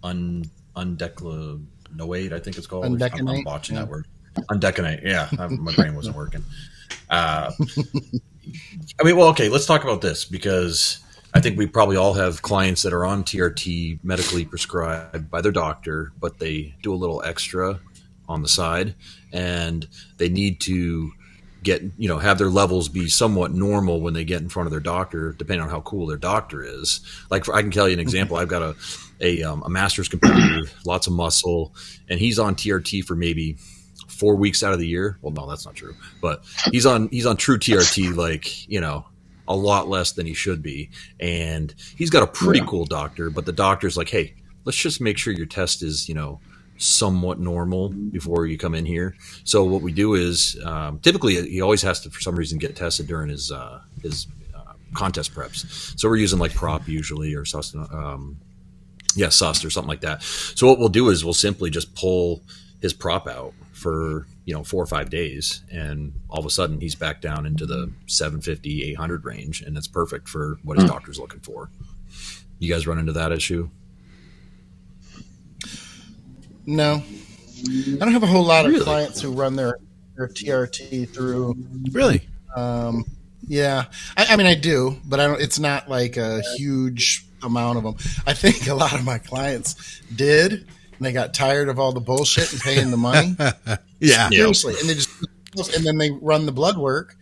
un? I think it's called. I'm, I'm watching yeah. that word. Undecanate. Yeah, my brain wasn't working. Uh, I mean, well, okay. Let's talk about this because I think we probably all have clients that are on TRT medically prescribed by their doctor, but they do a little extra on the side, and they need to get you know have their levels be somewhat normal when they get in front of their doctor, depending on how cool their doctor is. Like for, I can tell you an example. I've got a a, um, a master's competitor, lots of muscle, and he's on TRT for maybe four weeks out of the year. Well, no, that's not true, but he's on he's on true TRT like you know a lot less than he should be, and he's got a pretty yeah. cool doctor. But the doctor's like, hey, let's just make sure your test is you know somewhat normal before you come in here. So what we do is um, typically he always has to for some reason get tested during his uh, his uh, contest preps. So we're using like prop usually or um, yeah, SUST or something like that. So what we'll do is we'll simply just pull his prop out for you know four or five days, and all of a sudden he's back down into the 750, 800 range, and it's perfect for what his mm. doctor's looking for. You guys run into that issue? No, I don't have a whole lot of really? clients who run their their TRT through. Really? Um, yeah, I, I, mean I do, but I don't. It's not like a huge amount of them. I think a lot of my clients did, and they got tired of all the bullshit and paying the money. yeah, seriously, and they just and then they run the blood work,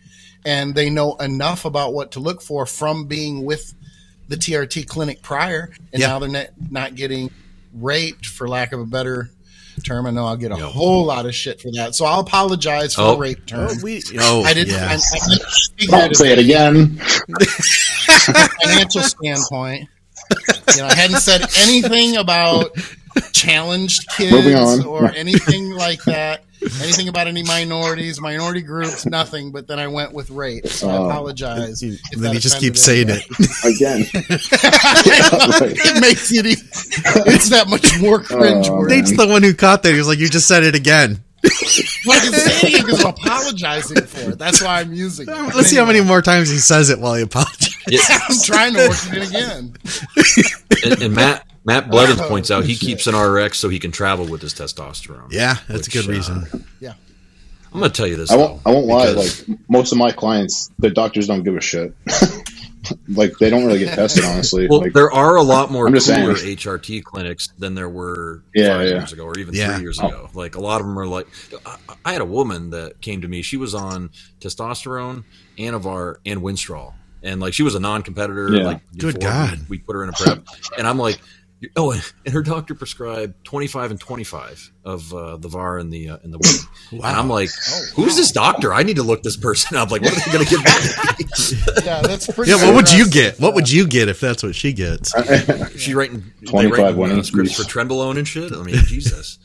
and they know enough about what to look for from being with the TRT clinic prior, and now they're not, not getting raped, for lack of a better term. I know I'll get a yep. whole lot of shit for that, so I'll apologize for oh. the rape term. Oh, we, oh I didn't. Yes. I, I Don't say it again. financial standpoint, you know, I hadn't said anything about challenged kids or anything like that. Anything about any minorities, minority groups, nothing. But then I went with rape, so uh, I apologize. And then he just keeps saying it again. it makes it. It's that much more cringe. Uh, Nate's the one who caught that. He was like, "You just said it again." well, I can say it because I'm apologizing for it. That's why I'm using it. Let's anyway. see how many more times he says it while he apologizes. Yeah. I'm trying to work it in again. And, and Matt Matt Blevins oh, points out he keeps an RX so he can travel with his testosterone. Yeah, that's which, a good reason. Uh, yeah. I'm gonna tell you this. I won't. Though, I won't lie. Like most of my clients, the doctors don't give a shit. like they don't really get tested, honestly. Well, like, there are a lot more cooler HRT clinics than there were yeah, five yeah. years ago, or even yeah. three years oh. ago. Like a lot of them are like. I, I, had a woman that came to me. She was on testosterone, Anavar, and Winstrol, and like she was a non-competitor. Yeah. Like good God, we, we put her in a prep, and I'm like, Oh, and her doctor prescribed 25 and 25 of uh, the VAR and the uh, and the wow. And I'm like, oh, who's wow. this doctor? I need to look this person up. Like, what are they going to give me? yeah, that's pretty. Yeah, what would you get? What would you get if that's what she gets? she writing 25 writing, scripts for trenbolone and shit. I mean, Jesus.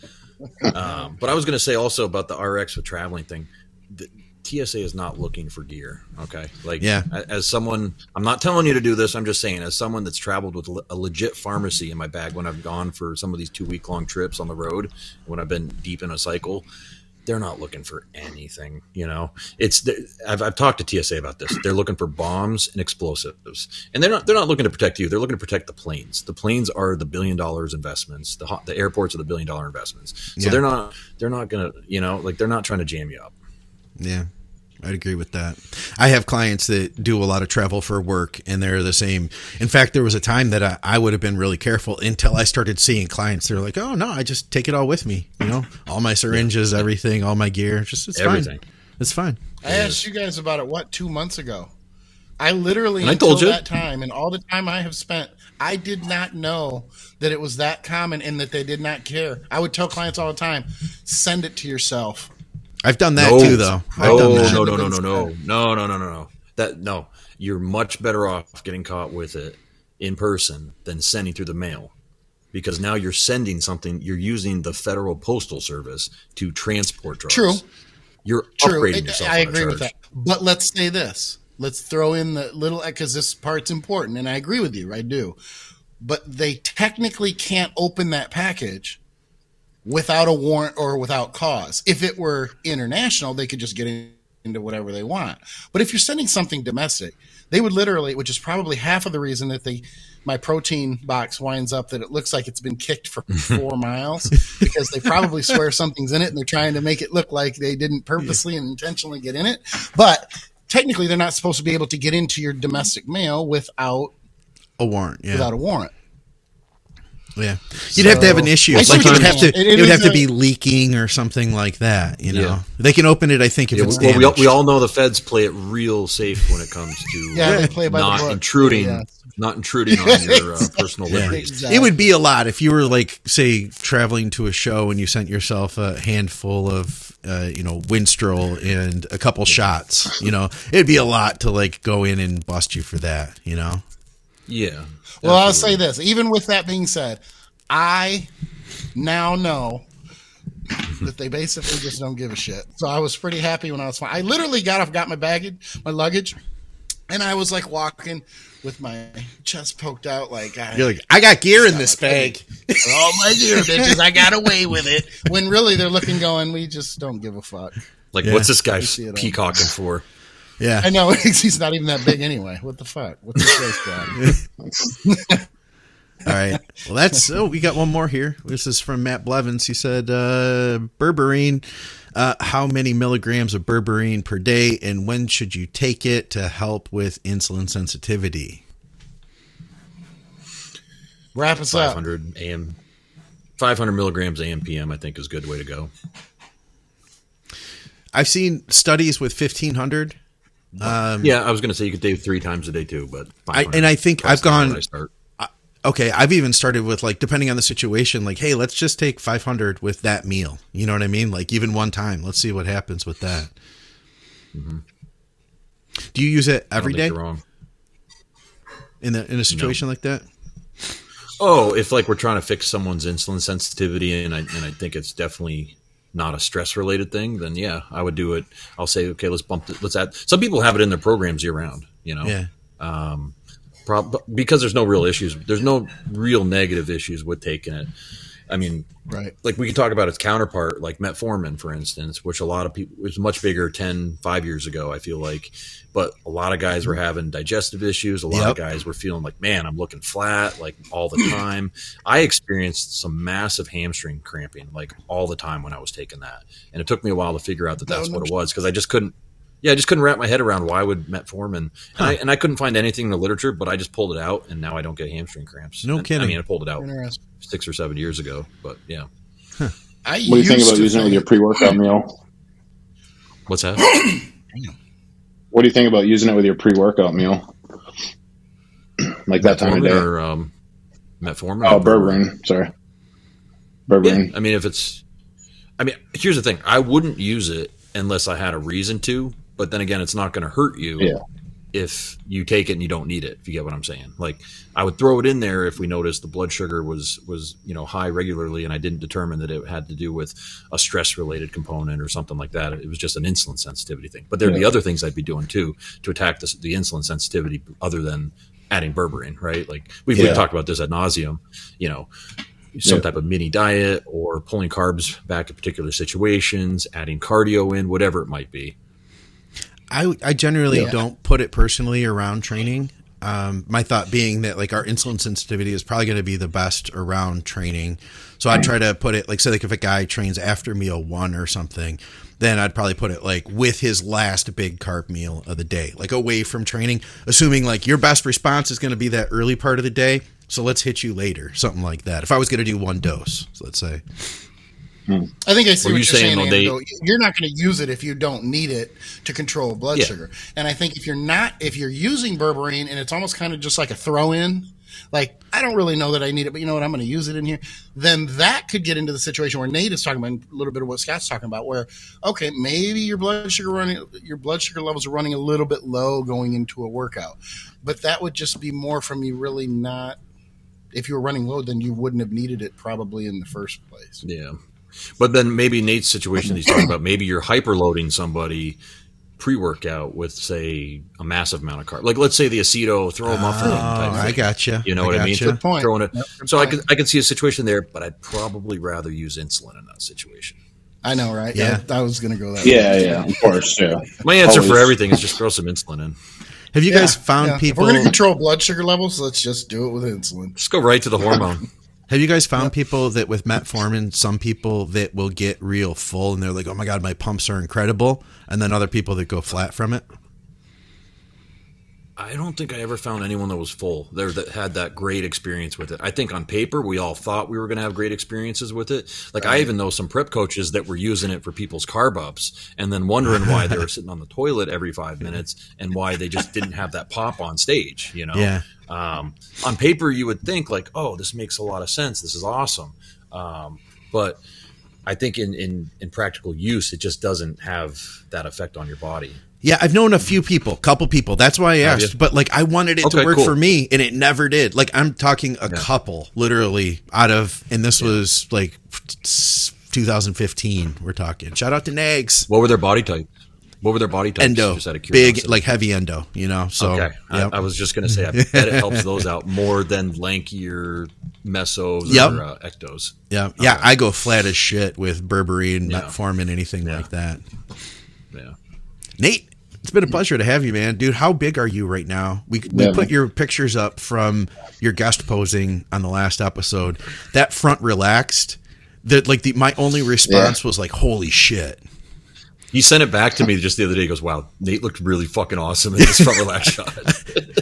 Um, but I was going to say also about the RX with traveling thing. TSA is not looking for gear. Okay, like yeah. As someone, I'm not telling you to do this. I'm just saying, as someone that's traveled with a legit pharmacy in my bag when I've gone for some of these two week long trips on the road, when I've been deep in a cycle, they're not looking for anything. You know, it's I've, I've talked to TSA about this. They're looking for bombs and explosives, and they're not they're not looking to protect you. They're looking to protect the planes. The planes are the billion dollars investments. The the airports are the billion dollar investments. So yeah. they're not they're not gonna you know like they're not trying to jam you up. Yeah. I'd agree with that. I have clients that do a lot of travel for work and they're the same. In fact, there was a time that I, I, would have been really careful until I started seeing clients. They're like, oh, no, I just take it all with me. You know, all my syringes, everything, all my gear. Just, it's everything. fine. It's fine. I asked you guys about it, what, two months ago? I literally, and I told you that time and all the time I have spent, I did not know that it was that common and that they did not care. I would tell clients all the time, send it to yourself I've done that no. too, though. I've no, no, no, no, no, no, no, no, no, no, no. That no, you're much better off getting caught with it in person than sending through the mail, because now you're sending something. You're using the Federal Postal Service to transport drugs. True. You're True. upgrading yourself. I agree with that. But let's say this. Let's throw in the little because this part's important, and I agree with you. I do. But they technically can't open that package without a warrant or without cause. If it were international, they could just get into whatever they want. But if you're sending something domestic, they would literally, which is probably half of the reason that they my protein box winds up that it looks like it's been kicked for four miles because they probably swear something's in it and they're trying to make it look like they didn't purposely and intentionally get in it. But technically, they're not supposed to be able to get into your domestic mail without a warrant. Yeah. Without a warrant. Yeah, you'd so, have to have an issue. Like it would have to, it, it, it would have a, to be leaking or something like that. You know, yeah. they can open it. I think if yeah, it's well, we all, we all know the feds play it real safe when it comes to yeah, they play by not intruding, yeah. not intruding on your uh, personal liberties. Exactly. It would be a lot if you were like, say, traveling to a show and you sent yourself a handful of, uh, you know, Winstrol and a couple shots. You know, it'd be a lot to like go in and bust you for that. You know. Yeah. Well, I'll say this. Even with that being said, I now know that they basically just don't give a shit. So I was pretty happy when I was fine. I literally got off, got my baggage, my luggage, and I was like walking with my chest poked out, like I, you're like, I got gear in this bag. All my gear, bitches. I got away with it. When really they're looking, going, we just don't give a fuck. Like, yeah. what's this guy peacocking for? Yeah, I know he's not even that big anyway. What the fuck? What's this guy? All right. Well, that's oh, we got one more here. This is from Matt Blevins. He said, uh, "Berberine, uh, how many milligrams of berberine per day, and when should you take it to help with insulin sensitivity?" Wrap us 500 up. AM, 500 milligrams AM PM. I think is a good way to go. I've seen studies with 1500 um, yeah, I was going to say you could do three times a day too, but I, and I think I've gone. okay, I've even started with like depending on the situation, like hey, let's just take 500 with that meal. You know what I mean? Like even one time, let's see what happens with that. Mm-hmm. Do you use it every day? wrong. In the in a situation no. like that. Oh, if like we're trying to fix someone's insulin sensitivity, and I and I think it's definitely not a stress related thing, then yeah, I would do it. I'll say, okay, let's bump it. Let's add. Some people have it in their programs year round. You know, yeah. Um, prob- because there's no real issues. There's no real negative issues with taking it. I mean, right. Like we can talk about its counterpart, like metformin, for instance, which a lot of people was much bigger 10, five years ago. I feel like, but a lot of guys were having digestive issues. A lot yep. of guys were feeling like, man, I'm looking flat, like all the time. I experienced some massive hamstring cramping, like all the time when I was taking that, and it took me a while to figure out that that's what it was because I just couldn't yeah, I just couldn't wrap my head around why would metformin, and, huh. I, and I couldn't find anything in the literature, but I just pulled it out, and now I don't get hamstring cramps. No and, kidding. I mean, I pulled it out six or seven years ago, but yeah. Huh. what do you think about using it with your pre-workout meal? What's that? what do you think about using it with your pre-workout meal? like that time of day, or um, metformin? Oh, berberine. Sorry, berberine. Yeah, I mean, if it's, I mean, here's the thing: I wouldn't use it unless I had a reason to but then again, it's not going to hurt you yeah. If you take it and you don't need it. If you get what I'm saying, like I would throw it in there if we noticed the blood sugar was was you know high regularly, and I didn't determine that it had to do with a stress related component or something like that. It was just an insulin sensitivity thing. But there'd yeah. be other things I'd be doing too to attack the, the insulin sensitivity, other than adding berberine, right? Like we've, yeah. we've talked about this at nauseum. You know, some yeah. type of mini diet or pulling carbs back in particular situations, adding cardio in, whatever it might be. I, I generally yeah. don't put it personally around training. Um, my thought being that like our insulin sensitivity is probably going to be the best around training. So I'd try to put it like say like if a guy trains after meal one or something, then I'd probably put it like with his last big carb meal of the day, like away from training, assuming like your best response is going to be that early part of the day. So let's hit you later, something like that. If I was going to do one dose, so let's say. I think I see what you're saying. saying they, you're not going to use it if you don't need it to control blood yeah. sugar. And I think if you're not, if you're using berberine and it's almost kind of just like a throw in, like I don't really know that I need it, but you know what, I'm going to use it in here. Then that could get into the situation where Nate is talking about a little bit of what Scott's talking about, where okay, maybe your blood sugar running, your blood sugar levels are running a little bit low going into a workout, but that would just be more from you really not. If you were running low, then you wouldn't have needed it probably in the first place. Yeah. But then maybe Nate's situation he's talking about, maybe you're hyperloading somebody pre-workout with say a massive amount of carb. Like let's say the aceto, throw a muffin. Oh, I got you. You know I what I mean? Good point. Throwing it. Yep, so point. I could I could see a situation there, but I'd probably rather use insulin in that situation. I know, right? Yeah, I, I was going to go that. Yeah, way. yeah, of course. Yeah. My answer Always. for everything is just throw some insulin in. Have you yeah, guys found yeah. people? If we're going to control blood sugar levels. Let's just do it with insulin. Just go right to the hormone. Have you guys found yep. people that with metformin, some people that will get real full and they're like, "Oh my god, my pumps are incredible," and then other people that go flat from it? I don't think I ever found anyone that was full there that had that great experience with it. I think on paper we all thought we were going to have great experiences with it. Like right. I even know some prep coaches that were using it for people's carb ups and then wondering why they were sitting on the toilet every five minutes and why they just didn't have that pop on stage. You know, yeah. Um, on paper you would think like, oh, this makes a lot of sense. This is awesome. Um, but I think in, in in practical use, it just doesn't have that effect on your body. Yeah, I've known a few people, couple people. That's why I asked. But like, I wanted it okay, to work cool. for me, and it never did. Like, I'm talking a yeah. couple, literally, out of, and this yeah. was like 2015. We're talking. Shout out to Nags. What were their body type? What were their body types? Endo, big, like heavy endo. You know. So okay, yep. I, I, was just gonna say, I bet it helps those out more than lankier mesos yep. or uh, ectos. Yeah, yeah. I go flat as shit with berberine, yeah. metformin, anything yeah. like that. Yeah. Nate, it's been a pleasure to have you, man. Dude, how big are you right now? We, we yeah, put man. your pictures up from your guest posing on the last episode. That front relaxed. That like the my only response yeah. was like, "Holy shit!" He sent it back to me just the other day. He goes, "Wow, Nate looked really fucking awesome in this front relax shot."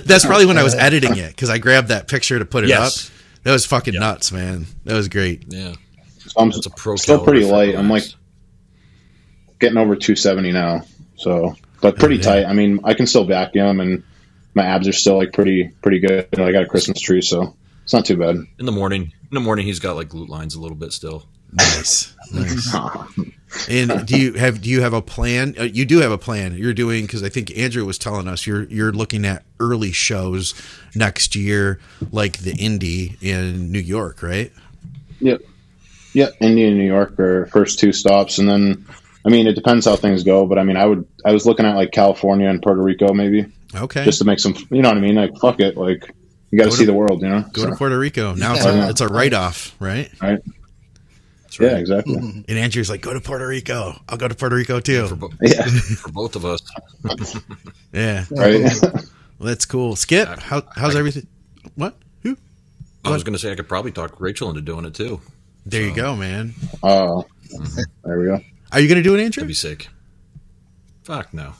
That's probably when I was editing it because I grabbed that picture to put it yes. up. That was fucking yeah. nuts, man. That was great. Yeah, so I'm still pretty light. I'm like getting over 270 now, so but pretty oh, tight. I mean, I can still vacuum, and my abs are still like pretty pretty good. I got a Christmas tree, so it's not too bad. In the morning, in the morning, he's got like glute lines a little bit still. Nice, nice. and do you have do you have a plan? Uh, you do have a plan. You're doing because I think Andrew was telling us you're you're looking at early shows next year, like the Indy in New York, right? Yep. Yep, Indy and New York are first two stops, and then I mean, it depends how things go, but I mean, I would, I was looking at like California and Puerto Rico, maybe. Okay. Just to make some, you know what I mean? Like, fuck it. Like, you got to see the world, you know? Go so. to Puerto Rico. Now it's a, it's a write off, right? Right. Right. Yeah, exactly. And Andrew's like, go to Puerto Rico. I'll go to Puerto Rico too. For, bo- yeah. for both of us. yeah. Right. well, that's cool. Skip, how, how's I, everything? What? Who? I was going to say I could probably talk Rachel into doing it too. There so. you go, man. Oh, uh, there we go. Are you going to do it, Andrew? That'd be sick. Fuck no.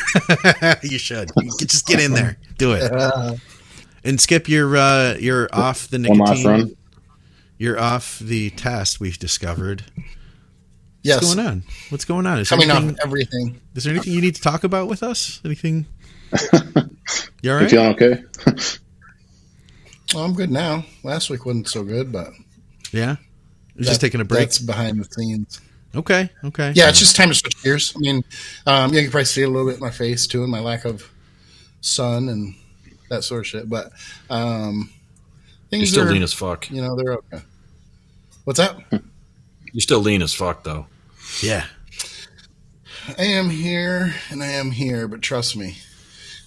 you should. You just get in there. Do it. And Skip, you're uh, you're off the nicotine. You're off the test we've discovered. Yes. What's going on? What's going on? Is coming anything, off everything? Is there anything you need to talk about with us? Anything? You all right? You feeling okay? well, I'm good now. Last week wasn't so good, but yeah, that, just taking a break. That's behind the scenes. Okay. Okay. Yeah, it's just time to switch gears. I mean, um, yeah, you can probably see a little bit in my face too, and my lack of sun and that sort of shit. But um, things You're still are, lean as fuck. You know, they're okay. What's that? You're still lean as fuck, though. Yeah. I am here and I am here, but trust me,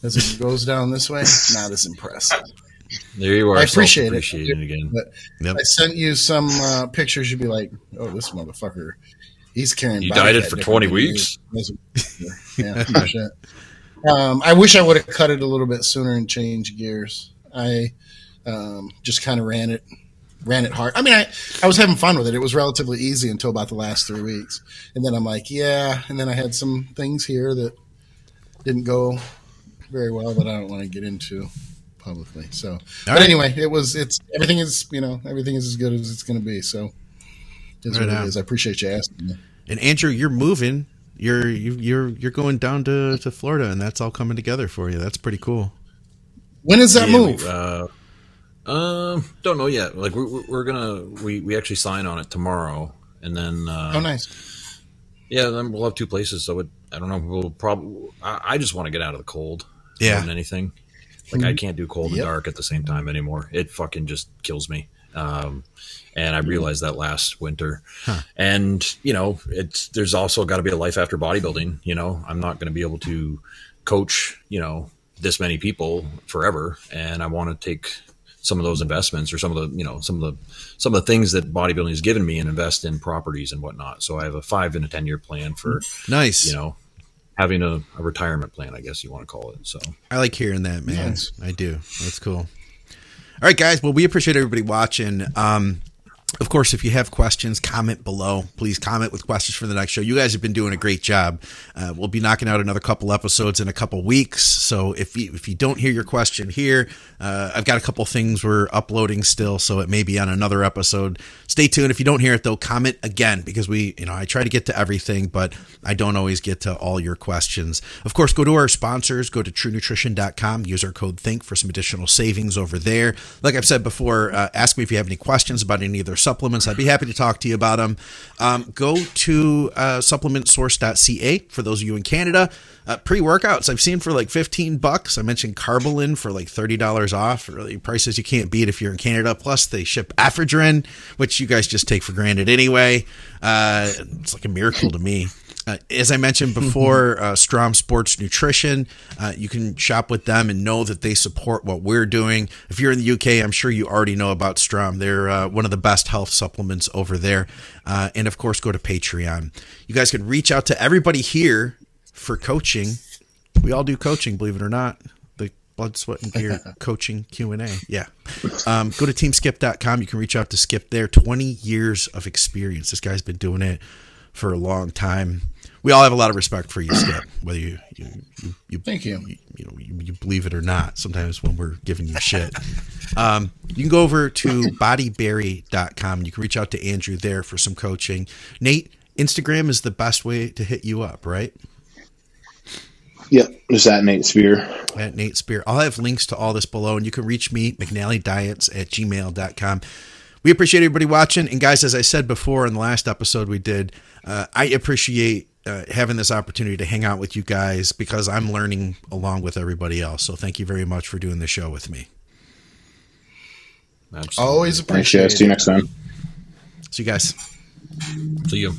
as it goes down this way, not as impressive. There you are. I appreciate it. again. But yep. I sent you some uh, pictures. You'd be like, "Oh, this motherfucker He's carrying. You dieted for twenty weeks. yeah, um, I wish I would have cut it a little bit sooner and changed gears. I um, just kind of ran it, ran it hard. I mean, I I was having fun with it. It was relatively easy until about the last three weeks, and then I'm like, yeah. And then I had some things here that didn't go very well that I don't want to get into publicly. So, All but right. anyway, it was. It's everything is you know everything is as good as it's going to be. So is right what it is. I appreciate you asking me. And Andrew, you're moving. You're you're you're going down to, to Florida, and that's all coming together for you. That's pretty cool. When is that yeah, move? We, uh, um, don't know yet. Like we're, we're gonna we we actually sign on it tomorrow, and then uh, oh nice. Yeah, then we'll have two places. So it, I don't know. We'll probably. I, I just want to get out of the cold. Yeah. More than anything. Like mm-hmm. I can't do cold yep. and dark at the same time anymore. It fucking just kills me. Um, and I realized that last winter. Huh. And you know, it's there's also got to be a life after bodybuilding. You know, I'm not going to be able to coach you know this many people forever, and I want to take some of those investments or some of the you know some of the some of the things that bodybuilding has given me and invest in properties and whatnot. So I have a five and a ten year plan for nice. You know, having a, a, retirement plan, I guess you want to call it. So I like hearing that, man. Yes. I do. That's cool. All right, guys. Well, we appreciate everybody watching. Um, Of course, if you have questions, comment below. Please comment with questions for the next show. You guys have been doing a great job. Uh, we'll be knocking out another couple episodes in a couple weeks. So if you, if you don't hear your question here, uh, I've got a couple things we're uploading still, so it may be on another episode. Stay tuned. If you don't hear it though, comment again because we, you know, I try to get to everything, but I don't always get to all your questions. Of course, go to our sponsors. Go to TrueNutrition.com. Use our code THINK for some additional savings over there. Like I've said before, uh, ask me if you have any questions about any of their supplements. I'd be happy to talk to you about them. Um, go to uh, supplementsource.ca for those of you in Canada. Uh, pre-workouts I've seen for like 15 bucks. I mentioned Carbolin for like $30 off. Really prices you can't beat if you're in Canada. Plus they ship Ephedrine, which you guys just take for granted anyway. Uh, it's like a miracle to me. Uh, as I mentioned before, uh, Strom Sports Nutrition, uh, you can shop with them and know that they support what we're doing. If you're in the UK, I'm sure you already know about Strom. They're uh, one of the best health supplements over there. Uh, and of course, go to Patreon. You guys can reach out to everybody here for coaching. We all do coaching, believe it or not. The blood, sweat, and gear coaching Q and A. Yeah. Um, go to teamskip.com. You can reach out to Skip there. 20 years of experience. This guy's been doing it for a long time we all have a lot of respect for you, Skip. Whether you you, you, you thank you. you, you know you, you, believe it or not. Sometimes when we're giving you shit, um, you can go over to bodyberry.com. You can reach out to Andrew there for some coaching. Nate, Instagram is the best way to hit you up, right? Yep, just at Nate Spear. At Nate Spear. I'll have links to all this below, and you can reach me, McNallyDiets at gmail.com. We appreciate everybody watching. And guys, as I said before in the last episode we did, uh, I appreciate uh, having this opportunity to hang out with you guys because I'm learning along with everybody else. So thank you very much for doing the show with me. Absolutely. Always appreciate Thanks, See you next time. See you guys. See you.